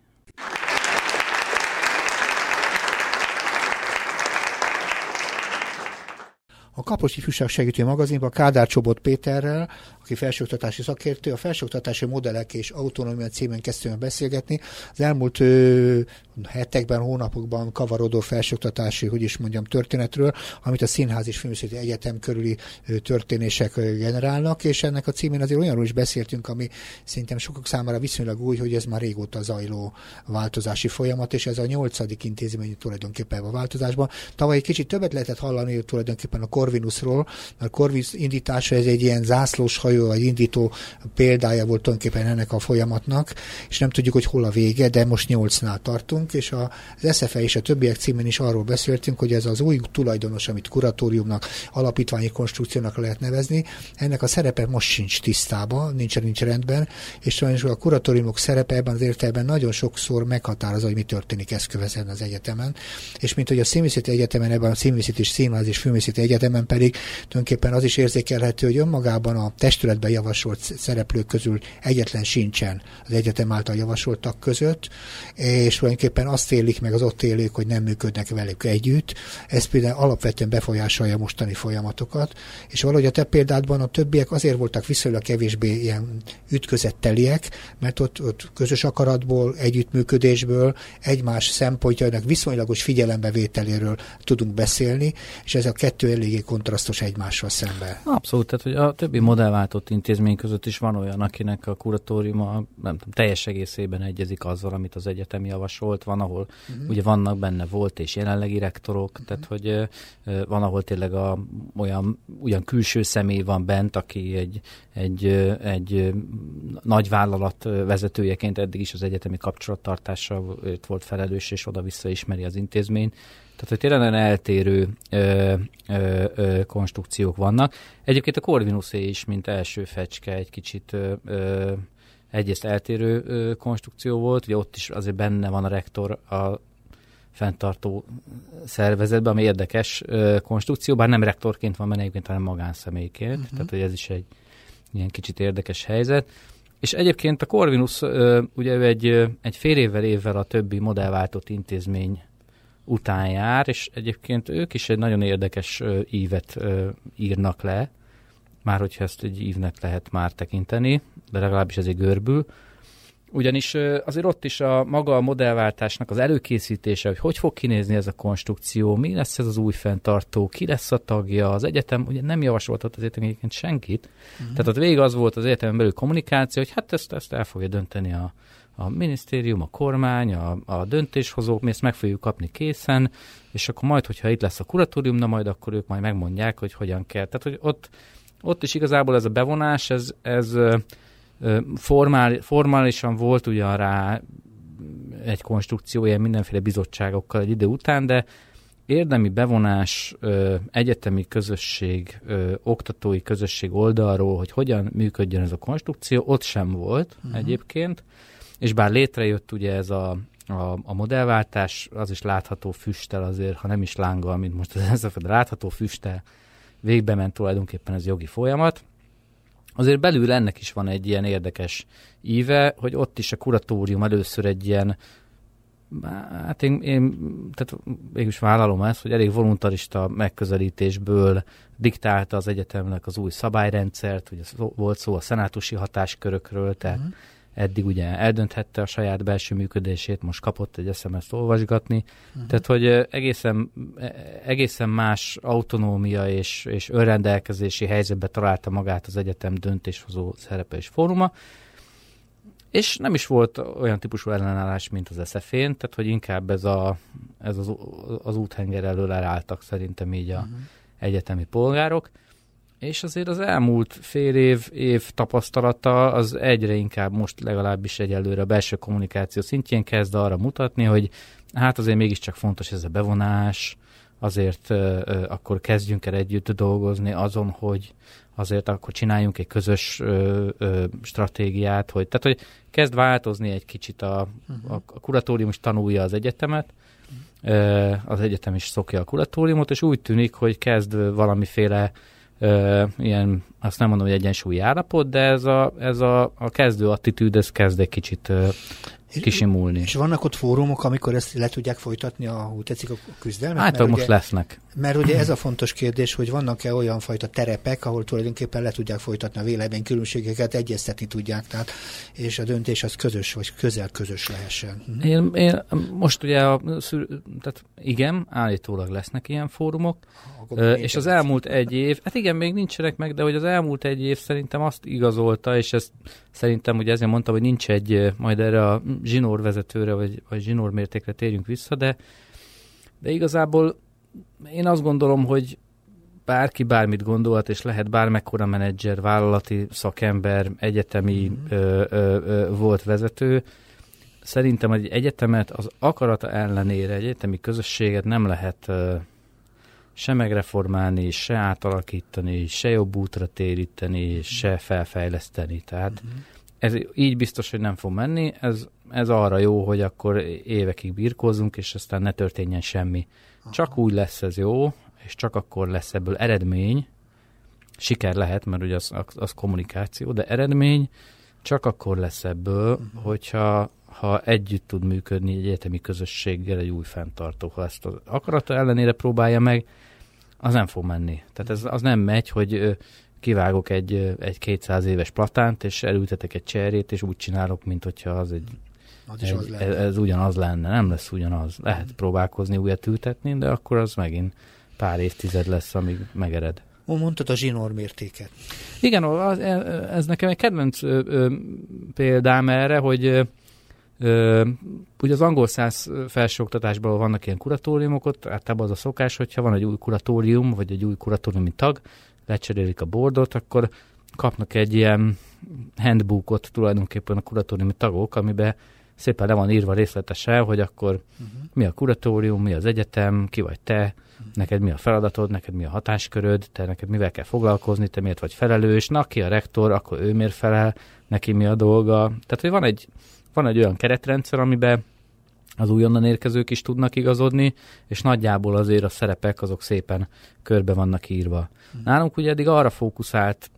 A Kaposi Fűság Segítő Magazinban Kádár Csobot Péterrel, aki felsőoktatási szakértő. A felsőoktatási modellek és autonómia címen kezdtünk beszélgetni. Az elmúlt ö, hetekben, hónapokban kavarodó felsőoktatási, hogy is mondjam, történetről, amit a Színház és Filmszéti Egyetem körüli ö, történések ö, generálnak, és ennek a címén azért olyanról is beszéltünk, ami szerintem sokak számára viszonylag új, hogy ez már régóta zajló változási folyamat, és ez a nyolcadik intézmény tulajdonképpen a változásban. Tavaly egy kicsit többet lehetett hallani tulajdonképpen a Corvinusról, mert Corvinus indítása ez egy ilyen zászlós hajó, vagy indító példája volt tulajdonképpen ennek a folyamatnak, és nem tudjuk, hogy hol a vége, de most nyolcnál tartunk, és az SFE és a többiek címén is arról beszéltünk, hogy ez az új tulajdonos, amit kuratóriumnak, alapítványi konstrukciónak lehet nevezni, ennek a szerepe most sincs tisztában, nincs, nincs rendben, és sajnos a kuratóriumok szerepe ebben az értelemben nagyon sokszor meghatározza, hogy mi történik eszkövezen az egyetemen, és mint hogy a Színvészeti Egyetemen, ebben a Színvészeti és Színház és Filmészeti Egyetemen pedig tulajdonképpen az is érzékelhető, hogy önmagában a testületben javasolt szereplők közül egyetlen sincsen az egyetem által javasoltak között, és tulajdonképpen azt élik meg az ott élők, hogy nem működnek velük együtt. Ez például alapvetően befolyásolja mostani folyamatokat, és valahogy a te példádban a többiek azért voltak viszonylag kevésbé ilyen ütközetteliek, mert ott, ott közös akaratból, együttműködésből, egymás szempontjainak viszonylagos figyelembevételéről tudunk beszélni, és ez a kettő eléggé kontrasztos egymással szemben. Abszolút, tehát hogy a többi modellváltott intézmény között is van olyan, akinek a kuratóriuma nem tudom, teljes egészében egyezik azzal, amit az egyetem javasolt, van, ahol uh-huh. ugye vannak benne volt és jelenlegi rektorok, uh-huh. tehát hogy van, ahol tényleg a, olyan, olyan külső személy van bent, aki egy, egy, egy nagy vállalat vezetőjeként eddig is az egyetemi kapcsolattartással volt felelős, és oda-vissza ismeri az intézményt. Tehát, hogy tényleg nagyon eltérő ö, ö, ö, konstrukciók vannak. Egyébként a Corvinuszé is, mint első fecske, egy kicsit ö, ö, egyrészt eltérő ö, konstrukció volt, ugye ott is azért benne van a rektor a fenntartó szervezetben, ami érdekes ö, konstrukció, bár nem rektorként van benne egyébként, hanem magánszemélyként, uh-huh. tehát hogy ez is egy ilyen kicsit érdekes helyzet. És egyébként a Corvinus ö, ugye ő egy, egy fél évvel évvel a többi modellváltott intézmény után jár, és egyébként ők is egy nagyon érdekes ívet írnak le, már hogyha ezt egy ívnek lehet már tekinteni, de legalábbis ez egy görbül. Ugyanis azért ott is a maga a modellváltásnak az előkészítése, hogy hogy fog kinézni ez a konstrukció, mi lesz ez az új fenntartó, ki lesz a tagja, az egyetem ugye nem javasoltat az egyetem egyébként senkit. Uh-huh. Tehát ott végig az volt az egyetemen belül kommunikáció, hogy hát ezt, ezt el fogja dönteni a, a minisztérium, a kormány, a, a döntéshozók, mi ezt meg fogjuk kapni készen, és akkor majd, hogyha itt lesz a kuratórium, na majd akkor ők majd megmondják, hogy hogyan kell. Tehát, hogy ott, ott is igazából ez a bevonás, ez, ez formál, formálisan volt ugyan rá egy konstrukció, ilyen mindenféle bizottságokkal egy idő után, de érdemi bevonás, egyetemi közösség, oktatói közösség oldalról, hogy hogyan működjön ez a konstrukció, ott sem volt uh-huh. egyébként, és bár létrejött ugye ez a, a, a modellváltás, az is látható füstel azért, ha nem is lánggal, mint most ez a látható füstel, végbe ment tulajdonképpen ez jogi folyamat, azért belül ennek is van egy ilyen érdekes íve, hogy ott is a kuratórium először egy ilyen hát én, én tehát mégis vállalom ezt, hogy elég voluntarista megközelítésből diktálta az egyetemnek az új szabályrendszert, ugye volt szó a szenátusi hatáskörökről, tehát uh-huh eddig ugye eldönthette a saját belső működését, most kapott egy SMS-t olvasgatni. Uh-huh. Tehát, hogy egészen, egészen más autonómia és, és önrendelkezési helyzetbe találta magát az egyetem döntéshozó szerepe és fóruma. És nem is volt olyan típusú ellenállás, mint az SZF-én, tehát hogy inkább ez, a, ez az, az úthenger elől elálltak szerintem így a uh-huh. egyetemi polgárok és azért az elmúlt fél év, év tapasztalata az egyre inkább most legalábbis egyelőre a belső kommunikáció szintjén kezd arra mutatni, hogy hát azért mégiscsak fontos ez a bevonás, azért uh, akkor kezdjünk el együtt dolgozni azon, hogy azért akkor csináljunk egy közös uh, uh, stratégiát, hogy, tehát hogy kezd változni egy kicsit a, uh-huh. a, a kuratórium is tanulja az egyetemet, uh, az egyetem is szokja a kuratóriumot, és úgy tűnik, hogy kezd valamiféle ö, ilyen, azt nem mondom, hogy egyensúlyi állapot, de ez a, ez a, a kezdő attitűd, ez kezd egy kicsit kisimulni. És vannak ott fórumok, amikor ezt le tudják folytatni, a, úgy tetszik a küzdelmet? Hát most ugye, lesznek. Mert ugye ez a <clears throat> fontos kérdés, hogy vannak-e olyan fajta terepek, ahol tulajdonképpen le tudják folytatni a vélemény különbségeket, egyeztetni tudják, tehát, és a döntés az közös, vagy közel közös lehessen. Mhm. Én, én most ugye, a, tehát igen, állítólag lesznek ilyen fórumok, Uh, és az elmúlt egy év, hát igen, még nincsenek meg, de hogy az elmúlt egy év szerintem azt igazolta, és ezt szerintem ugye ezért mondtam, hogy nincs egy, majd erre a zsinór vezetőre, vagy, vagy zsinór mértékre térjünk vissza, de, de igazából én azt gondolom, hogy bárki bármit gondolhat, és lehet bármekkora menedzser, vállalati szakember, egyetemi mm-hmm. ö, ö, ö, volt vezető, szerintem egy egyetemet az akarata ellenére, egy egyetemi közösséget nem lehet ö, se megreformálni, se átalakítani, se jobb útra téríteni, mm. se felfejleszteni. Tehát mm-hmm. Ez így biztos, hogy nem fog menni. Ez, ez arra jó, hogy akkor évekig birkózunk, és aztán ne történjen semmi. Aha. Csak úgy lesz ez jó, és csak akkor lesz ebből eredmény, siker lehet, mert ugye az, az kommunikáció, de eredmény csak akkor lesz ebből, uh-huh. hogyha ha együtt tud működni egy egyetemi közösséggel egy új fenntartó. Ha ezt az akarata ellenére próbálja meg, az nem fog menni. Tehát ez az nem megy, hogy kivágok egy, egy 200 éves platánt, és elültetek egy cserét, és úgy csinálok, mint hogyha az egy, az egy az ez, ez ugyanaz lenne. Nem lesz ugyanaz. Lehet mm. próbálkozni újat ültetni, de akkor az megint pár évtized lesz, amíg megered. Mondtad a zsinór mértéket. Igen, az, ez nekem egy kedvenc ö, ö, példám erre, hogy Ö, ugye az angol száz felsőoktatásban vannak ilyen kuratóriumok, ott általában az a szokás, hogyha van egy új kuratórium, vagy egy új kuratóriumi tag, lecserélik a bordot, akkor kapnak egy ilyen handbookot tulajdonképpen a kuratóriumi tagok, amiben szépen le van írva részletesen, hogy akkor uh-huh. mi a kuratórium, mi az egyetem, ki vagy te, uh-huh. neked mi a feladatod, neked mi a hatásköröd, te neked mivel kell foglalkozni, te miért vagy felelős, na ki a rektor, akkor ő miért felel, neki mi a dolga. Tehát, hogy van egy van egy olyan keretrendszer, amiben az újonnan érkezők is tudnak igazodni, és nagyjából azért a szerepek azok szépen körbe vannak írva. Hmm. Nálunk ugye eddig arra fókuszált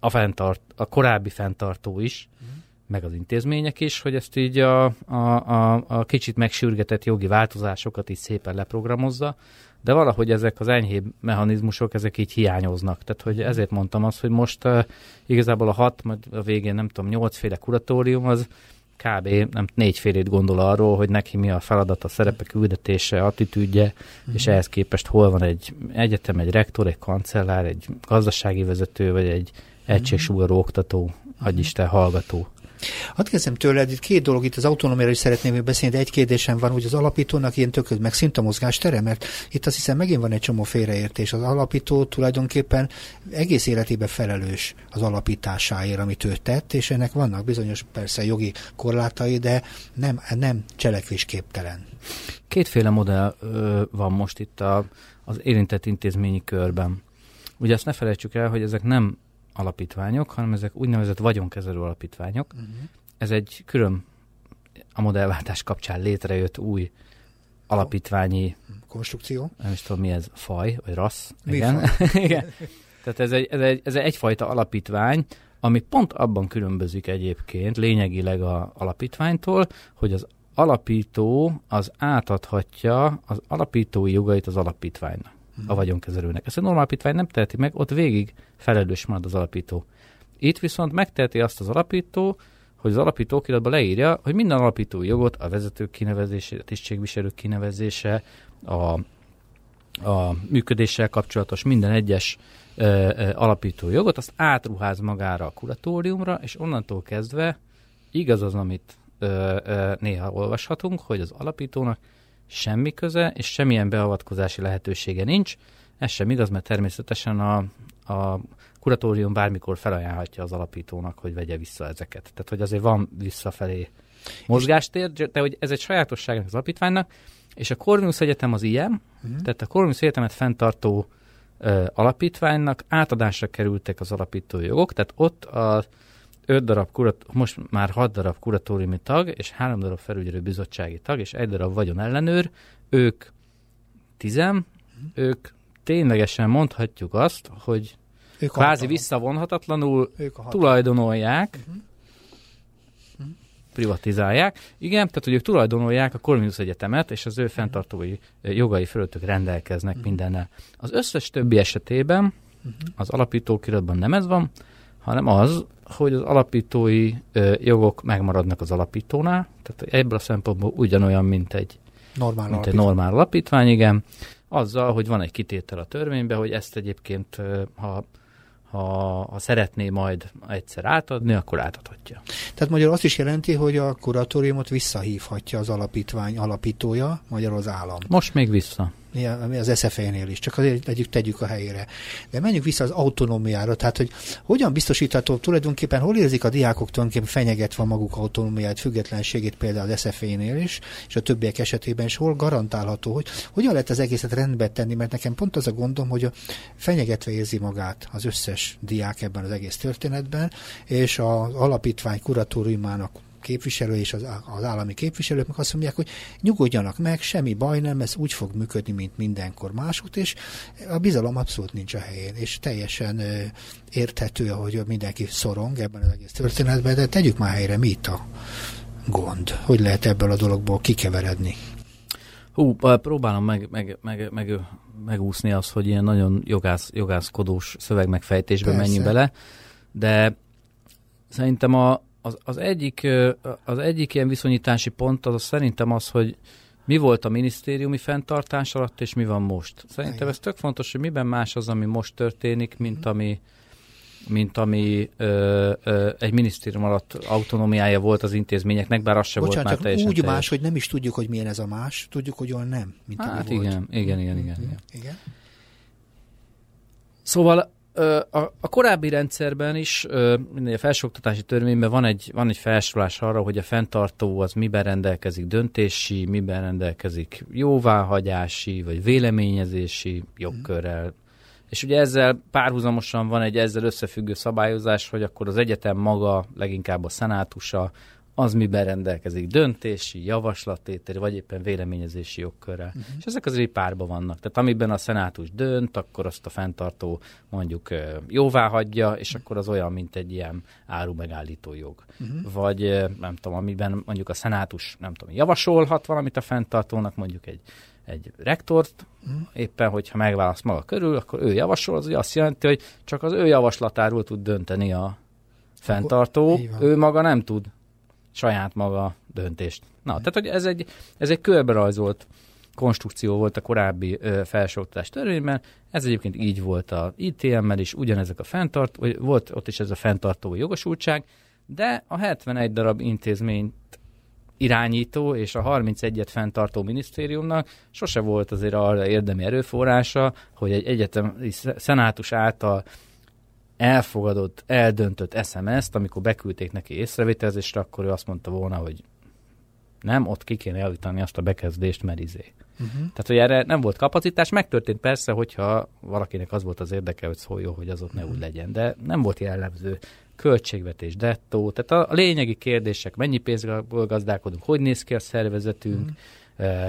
a, fenntart, a korábbi fenntartó is, hmm. meg az intézmények is, hogy ezt így a, a, a, a kicsit megsürgetett jogi változásokat is szépen leprogramozza, de valahogy ezek az enyhébb mechanizmusok, ezek így hiányoznak. Tehát, hogy ezért mondtam azt, hogy most uh, igazából a hat, majd a végén nem tudom, nyolcféle kuratórium, az kb. nem négyfélét gondol arról, hogy neki mi a feladata, szerepe, küldetése, attitűdje, mm-hmm. és ehhez képest hol van egy egyetem, egy rektor, egy kancellár, egy gazdasági vezető, vagy egy egységsúlyoló oktató, mm-hmm. Isten hallgató. Hadd kezdem tőled, itt két dolog, itt az autonómiáról is szeretném még beszélni, de egy kérdésem van, hogy az alapítónak ilyen tököd meg szint a mozgástere, mert itt azt hiszem megint van egy csomó félreértés. Az alapító tulajdonképpen egész életében felelős az alapításáért, amit ő tett, és ennek vannak bizonyos persze jogi korlátai, de nem, nem cselekvésképtelen. Kétféle modell ö, van most itt a, az érintett intézményi körben. Ugye azt ne felejtsük el, hogy ezek nem alapítványok, hanem ezek úgynevezett vagyonkezelő alapítványok. Uh-huh. Ez egy külön a modellváltás kapcsán létrejött új alapítványi konstrukció. Nem is tudom, mi ez, faj, vagy rassz. Igen. <laughs> Igen. Tehát ez, egy, ez, egy, ez egyfajta alapítvány, ami pont abban különbözik egyébként lényegileg a alapítványtól, hogy az alapító az átadhatja az alapítói jogait az alapítványnak a vagyonkezelőnek. Ezt a normál alapítvány nem teheti meg, ott végig felelős marad az alapító. Itt viszont megteheti azt az alapító, hogy az alapító okiratban leírja, hogy minden alapítói jogot, a vezetők kinevezése, a tisztségviselők kinevezése, a, a működéssel kapcsolatos minden egyes ö, ö, alapító jogot, azt átruház magára a kuratóriumra, és onnantól kezdve igaz az, amit ö, ö, néha olvashatunk, hogy az alapítónak semmi köze, és semmilyen beavatkozási lehetősége nincs. Ez sem igaz, mert természetesen a, a kuratórium bármikor felajánlhatja az alapítónak, hogy vegye vissza ezeket. Tehát, hogy azért van visszafelé mozgástér, de hogy ez egy sajátosság az alapítványnak, és a Corvinus Egyetem az ilyen, uh-huh. tehát a Corvinus Egyetemet fenntartó ö, alapítványnak átadásra kerültek az alapító jogok, tehát ott a öt darab kurat, most már hat darab kuratóriumi tag, és három darab felügyelő bizottsági tag, és egy darab vagyon ellenőr, ők tizem, ők ténylegesen mondhatjuk azt, hogy ők kvázi visszavonhatatlanul ők tulajdonolják, uh-huh. privatizálják. Igen, tehát hogy ők tulajdonolják a Corvinus Egyetemet, és az ő fenntartói jogai fölöttük rendelkeznek uh-huh. mindennel. Az összes többi esetében uh-huh. az alapítókiratban nem ez van, hanem az, hogy az alapítói ö, jogok megmaradnak az alapítónál, tehát ebből a szempontból ugyanolyan, mint egy normál, mint egy normál alapítvány, igen, azzal, hogy van egy kitétel a törvényben, hogy ezt egyébként, ha ha, ha szeretné majd egyszer átadni, akkor átadhatja. Tehát magyar azt is jelenti, hogy a kuratóriumot visszahívhatja az alapítvány alapítója, magyar az állam. Most még vissza az SZF-nél is, csak azért tegyük, tegyük a helyére. De menjünk vissza az autonómiára, tehát hogy hogyan biztosítható tulajdonképpen, hol érzik a diákok tulajdonképpen fenyegetve maguk autonómiát, függetlenségét például az SZF-nél is, és a többiek esetében is, hol garantálható, hogy hogyan lehet az egészet rendbe tenni, mert nekem pont az a gondom, hogy a fenyegetve érzi magát az összes diák ebben az egész történetben, és az alapítvány kuratóriumának képviselő és az, az állami képviselők meg azt mondják, hogy nyugodjanak meg, semmi baj nem, ez úgy fog működni, mint mindenkor másút, és a bizalom abszolút nincs a helyén, és teljesen érthető, hogy mindenki szorong ebben az egész történetben, de tegyük már helyre, mi itt a gond? Hogy lehet ebből a dologból kikeveredni? Hú, próbálom meg, meg, meg, meg, megúszni azt, hogy ilyen nagyon jogász, jogászkodós szövegmegfejtésbe menjünk bele, de szerintem a, az, az, egyik, az egyik ilyen viszonyítási pont az, az szerintem az, hogy mi volt a minisztériumi fenntartás alatt, és mi van most. Szerintem Igen. ez tök fontos, hogy miben más az, ami most történik, mint mhm. ami, mint ami ö, ö, egy minisztérium alatt autonómiája volt az intézményeknek, bár az se Bocsánat, volt már teljesen úgy teljes. más, hogy nem is tudjuk, hogy milyen ez a más, tudjuk, hogy olyan nem, mint hát ami igen, volt. igen, igen, igen, igen. igen. Szóval a, a korábbi rendszerben is, a felsőoktatási törvényben van egy, van egy felsorolás arra, hogy a fenntartó az miben rendelkezik döntési, miben rendelkezik jóváhagyási, vagy véleményezési jogkörrel. Mm. És ugye ezzel párhuzamosan van egy ezzel összefüggő szabályozás, hogy akkor az egyetem maga, leginkább a szenátusa, az miben rendelkezik döntési, javaslattételi, vagy éppen véleményezési jogkörrel. Uh-huh. És ezek azért párban vannak. Tehát amiben a szenátus dönt, akkor azt a fenntartó mondjuk jóvá hagyja, és akkor az olyan, mint egy ilyen áru megállító jog. Uh-huh. Vagy nem tudom, amiben mondjuk a szenátus nem tudom, javasolhat valamit a fenntartónak, mondjuk egy egy rektort, uh-huh. éppen hogyha megválaszt maga körül, akkor ő javasol, az azt jelenti, hogy csak az ő javaslatáról tud dönteni a fenntartó, ő maga nem tud saját maga döntést. Na, tehát hogy ez egy, ez egy körberajzolt konstrukció volt a korábbi ö, felsőoktatás törvényben, ez egyébként így volt a ITM-mel is, ugyanezek a fenntart, vagy volt ott is ez a fenntartó jogosultság, de a 71 darab intézményt irányító és a 31-et fenntartó minisztériumnak sose volt azért arra érdemi erőforrása, hogy egy egyetemi szenátus által elfogadott, eldöntött SMS-t, amikor beküldték neki észrevételezésre, akkor ő azt mondta volna, hogy nem, ott ki kéne javítani azt a bekezdést, mert izé. Uh-huh. Tehát, hogy erre nem volt kapacitás, megtörtént persze, hogyha valakinek az volt az érdeke, hogy szóljon, hogy az ott ne uh-huh. úgy legyen, de nem volt jellemző költségvetés, dettó, tehát a, lényegi kérdések, mennyi pénzből gazdálkodunk, hogy néz ki a szervezetünk, uh-huh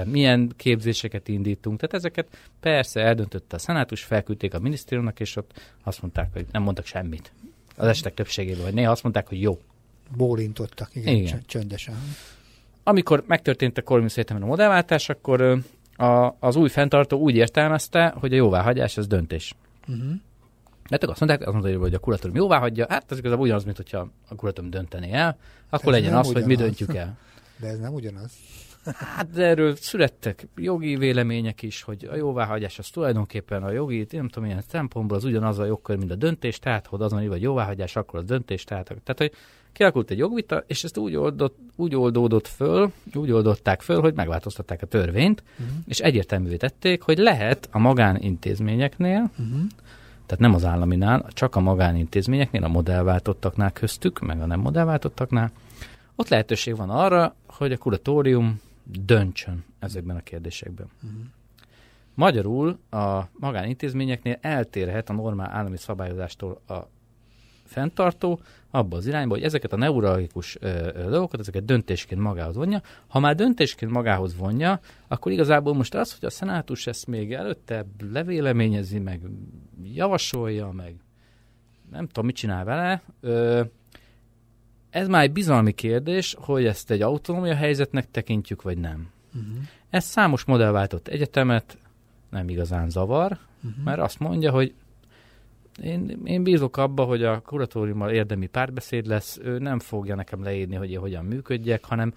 milyen képzéseket indítunk. Tehát ezeket persze eldöntötte a szenátus, felküldték a minisztériumnak, és ott azt mondták, hogy nem mondtak semmit. Az esetek többségében, vagy néha azt mondták, hogy jó. Bólintottak, igen, igen. csöndesen. Amikor megtörtént a Corvinus Egyetemen a modellváltás, akkor a, az új fenntartó úgy értelmezte, hogy a jóváhagyás az döntés. Uh-huh. Mert azt mondták, azt mondták, hogy a kuratórium jóvá hagyja, hát ez igazából ugyanaz, mint hogyha a kuratórium döntené el, akkor ez legyen az, ugyanaz. hogy mi döntjük el. De ez nem ugyanaz. Hát de erről születtek jogi vélemények is, hogy a jóváhagyás az tulajdonképpen a jogi, nem tudom, milyen szempontból az ugyanaz a jogkör, mint a döntés, tehát ha azon vagy jóváhagyás, akkor a döntés, tehát, tehát hogy kialakult egy jogvita, és ezt úgy, oldott, úgy oldódott föl, úgy oldották föl, hogy megváltoztatták a törvényt, uh-huh. és egyértelművé tették, hogy lehet a magánintézményeknél, uh-huh. tehát nem az államinál, csak a magánintézményeknél, a modellváltottaknál köztük, meg a nem modellváltottaknál, ott lehetőség van arra, hogy a kuratórium döntsön ezekben a kérdésekben. Uh-huh. Magyarul a magánintézményeknél eltérhet a normál állami szabályozástól a fenntartó abba az irányba, hogy ezeket a neurologikus dolgokat, ezeket döntésként magához vonja. Ha már döntésként magához vonja, akkor igazából most az, hogy a szenátus ezt még előtte levéleményezi, meg javasolja, meg nem tudom, mit csinál vele, ö, ez már egy bizalmi kérdés, hogy ezt egy autonómia helyzetnek tekintjük, vagy nem. Uh-huh. Ez számos modellváltott egyetemet nem igazán zavar, uh-huh. mert azt mondja, hogy én, én bízok abba, hogy a kuratóriummal érdemi párbeszéd lesz, ő nem fogja nekem leírni, hogy én hogyan működjek, hanem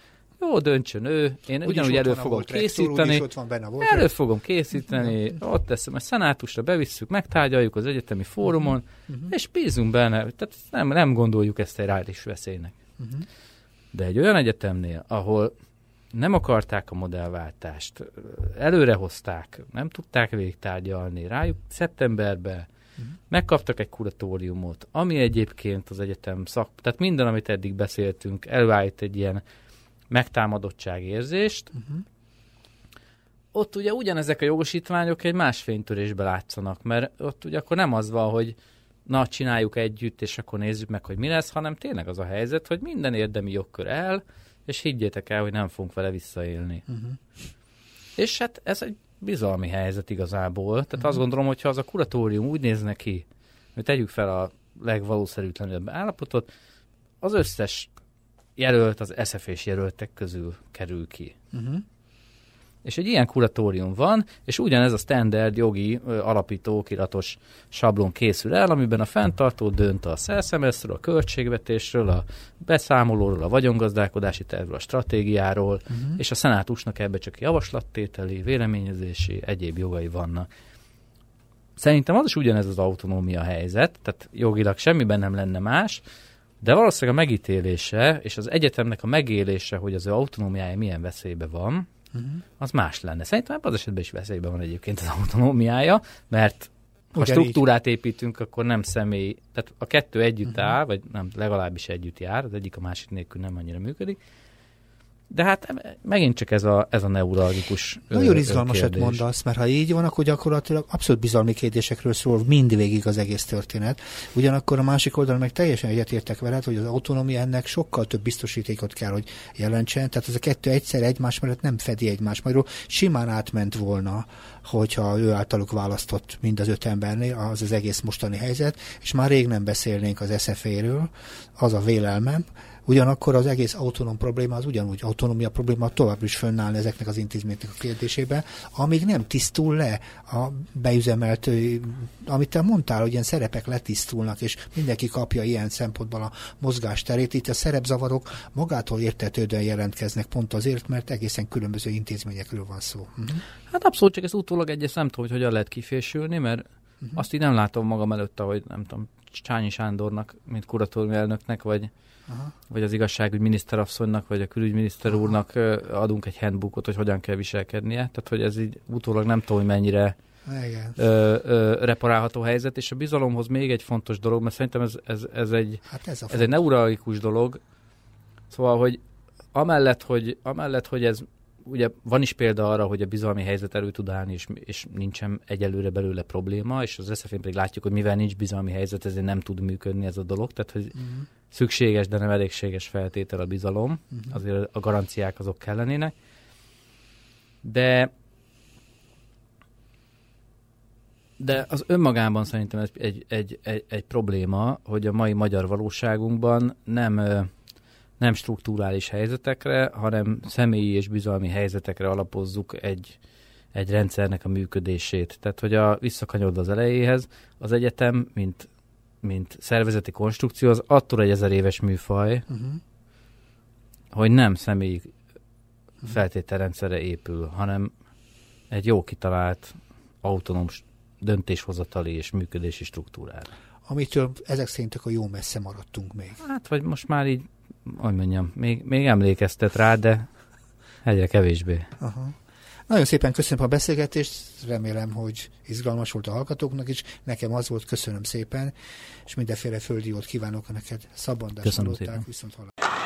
jó, döntsön ő, én úgyis ugyanúgy elő fogom készíteni, ott van benne volt elő fogom készíteni, ott teszem, a szenátusra bevisszük, megtárgyaljuk az egyetemi fórumon, uh-huh. és bízunk benne, tehát nem, nem gondoljuk ezt egy rális veszélynek. Uh-huh. De egy olyan egyetemnél, ahol nem akarták a modellváltást, előrehozták, nem tudták végtárgyalni, rájuk szeptemberben uh-huh. megkaptak egy kuratóriumot, ami egyébként az egyetem szak, tehát minden, amit eddig beszéltünk, elvált egy ilyen megtámadottság érzést, uh-huh. ott ugye ugyanezek a jogosítványok egy más fénytörésbe látszanak, mert ott ugye akkor nem az van, hogy na, csináljuk együtt, és akkor nézzük meg, hogy mi lesz, hanem tényleg az a helyzet, hogy minden érdemi jogkör el, és higgyétek el, hogy nem fogunk vele visszaélni. Uh-huh. És hát ez egy bizalmi helyzet igazából. Tehát uh-huh. azt gondolom, hogy ha az a kuratórium úgy néz neki, hogy tegyük fel a legvalószerűtlenebb állapotot, az összes jelölt az SFS jelöltek közül kerül ki. Uh-huh. És egy ilyen kuratórium van, és ugyanez a standard jogi ö, alapító okiratos sablon készül el, amiben a fenntartó dönt a szelszemeszről, a költségvetésről, a beszámolóról, a vagyongazdálkodási tervről, a stratégiáról, uh-huh. és a szenátusnak ebbe csak javaslattételi, véleményezési, egyéb jogai vannak. Szerintem az is ugyanez az autonómia helyzet, tehát jogilag semmiben nem lenne más, de valószínűleg a megítélése és az egyetemnek a megélése, hogy az ő autonómiája milyen veszélybe van, uh-huh. az más lenne. Szerintem ebben az esetben is veszélyben van egyébként az autonómiája, mert ha Ugyan struktúrát így. építünk, akkor nem személy, tehát a kettő együtt uh-huh. áll, vagy nem, legalábbis együtt jár, az egyik a másik nélkül nem annyira működik, de hát megint csak ez a, ez a neuralgikus Nagyon izgalmasat mondasz, mert ha így van, akkor gyakorlatilag abszolút bizalmi kérdésekről szól mindvégig az egész történet. Ugyanakkor a másik oldalon meg teljesen egyetértek veled, hogy az autonómia ennek sokkal több biztosítékot kell, hogy jelentsen. Tehát ez a kettő egyszer egymás mellett nem fedi egymás magyarul. Simán átment volna, hogyha ő általuk választott mind az öt embernél, az az egész mostani helyzet, és már rég nem beszélnénk az SFA-ről, az a vélelmem, Ugyanakkor az egész autonóm probléma az ugyanúgy autonómia probléma tovább is fönnáll ezeknek az intézményeknek a kérdésében, amíg nem tisztul le a beüzemelt, amit te mondtál, hogy ilyen szerepek letisztulnak, és mindenki kapja ilyen szempontból a mozgásterét. Itt a szerepzavarok magától értetődően jelentkeznek pont azért, mert egészen különböző intézményekről van szó. Uh-huh. Hát abszolút, csak ez utólag egyes nem tudom, hogy hogyan lehet kifésülni, mert uh-huh. azt így nem látom magam előtt, hogy nem tudom, Csányi Sándornak, mint kuratóriumi elnöknek, vagy Aha. vagy az igazságügy miniszterasszonynak, vagy a külügyminiszter úrnak adunk egy handbookot, hogy hogyan kell viselkednie. Tehát, hogy ez így utólag nem tudom, hogy mennyire igen. Ö, ö, reparálható helyzet, és a bizalomhoz még egy fontos dolog, mert szerintem ez, ez, ez egy, hát ez, ez egy neuralikus dolog, szóval, hogy amellett, hogy, amellett, hogy ez ugye van is példa arra, hogy a bizalmi helyzet elő tud állni, és, és nincsen egyelőre belőle probléma, és az SZF-én pedig látjuk, hogy mivel nincs bizalmi helyzet, ezért nem tud működni ez a dolog, tehát hogy uh-huh. Szükséges, de nem elégséges feltétel a bizalom, uh-huh. azért a garanciák azok kellenének. De de az önmagában szerintem egy, egy, egy, egy probléma, hogy a mai magyar valóságunkban nem nem struktúrális helyzetekre, hanem személyi és bizalmi helyzetekre alapozzuk egy, egy rendszernek a működését. Tehát, hogy a visszakanyod az elejéhez, az egyetem, mint, mint szervezeti konstrukció, az attól egy ezer éves műfaj, uh-huh. hogy nem személyi feltételrendszerre épül, hanem egy jó kitalált autonóm döntéshozatali és működési struktúrára. Amitől ezek szerint a jó messze maradtunk még. Hát, vagy most már így hogy mondjam, még, még emlékeztet rá, de egyre kevésbé. Aha. Nagyon szépen köszönöm a beszélgetést, remélem, hogy izgalmas volt a hallgatóknak is. Nekem az volt, köszönöm szépen, és mindenféle földi jót kívánok neked. Szabandás köszönöm szépen. viszont hallották.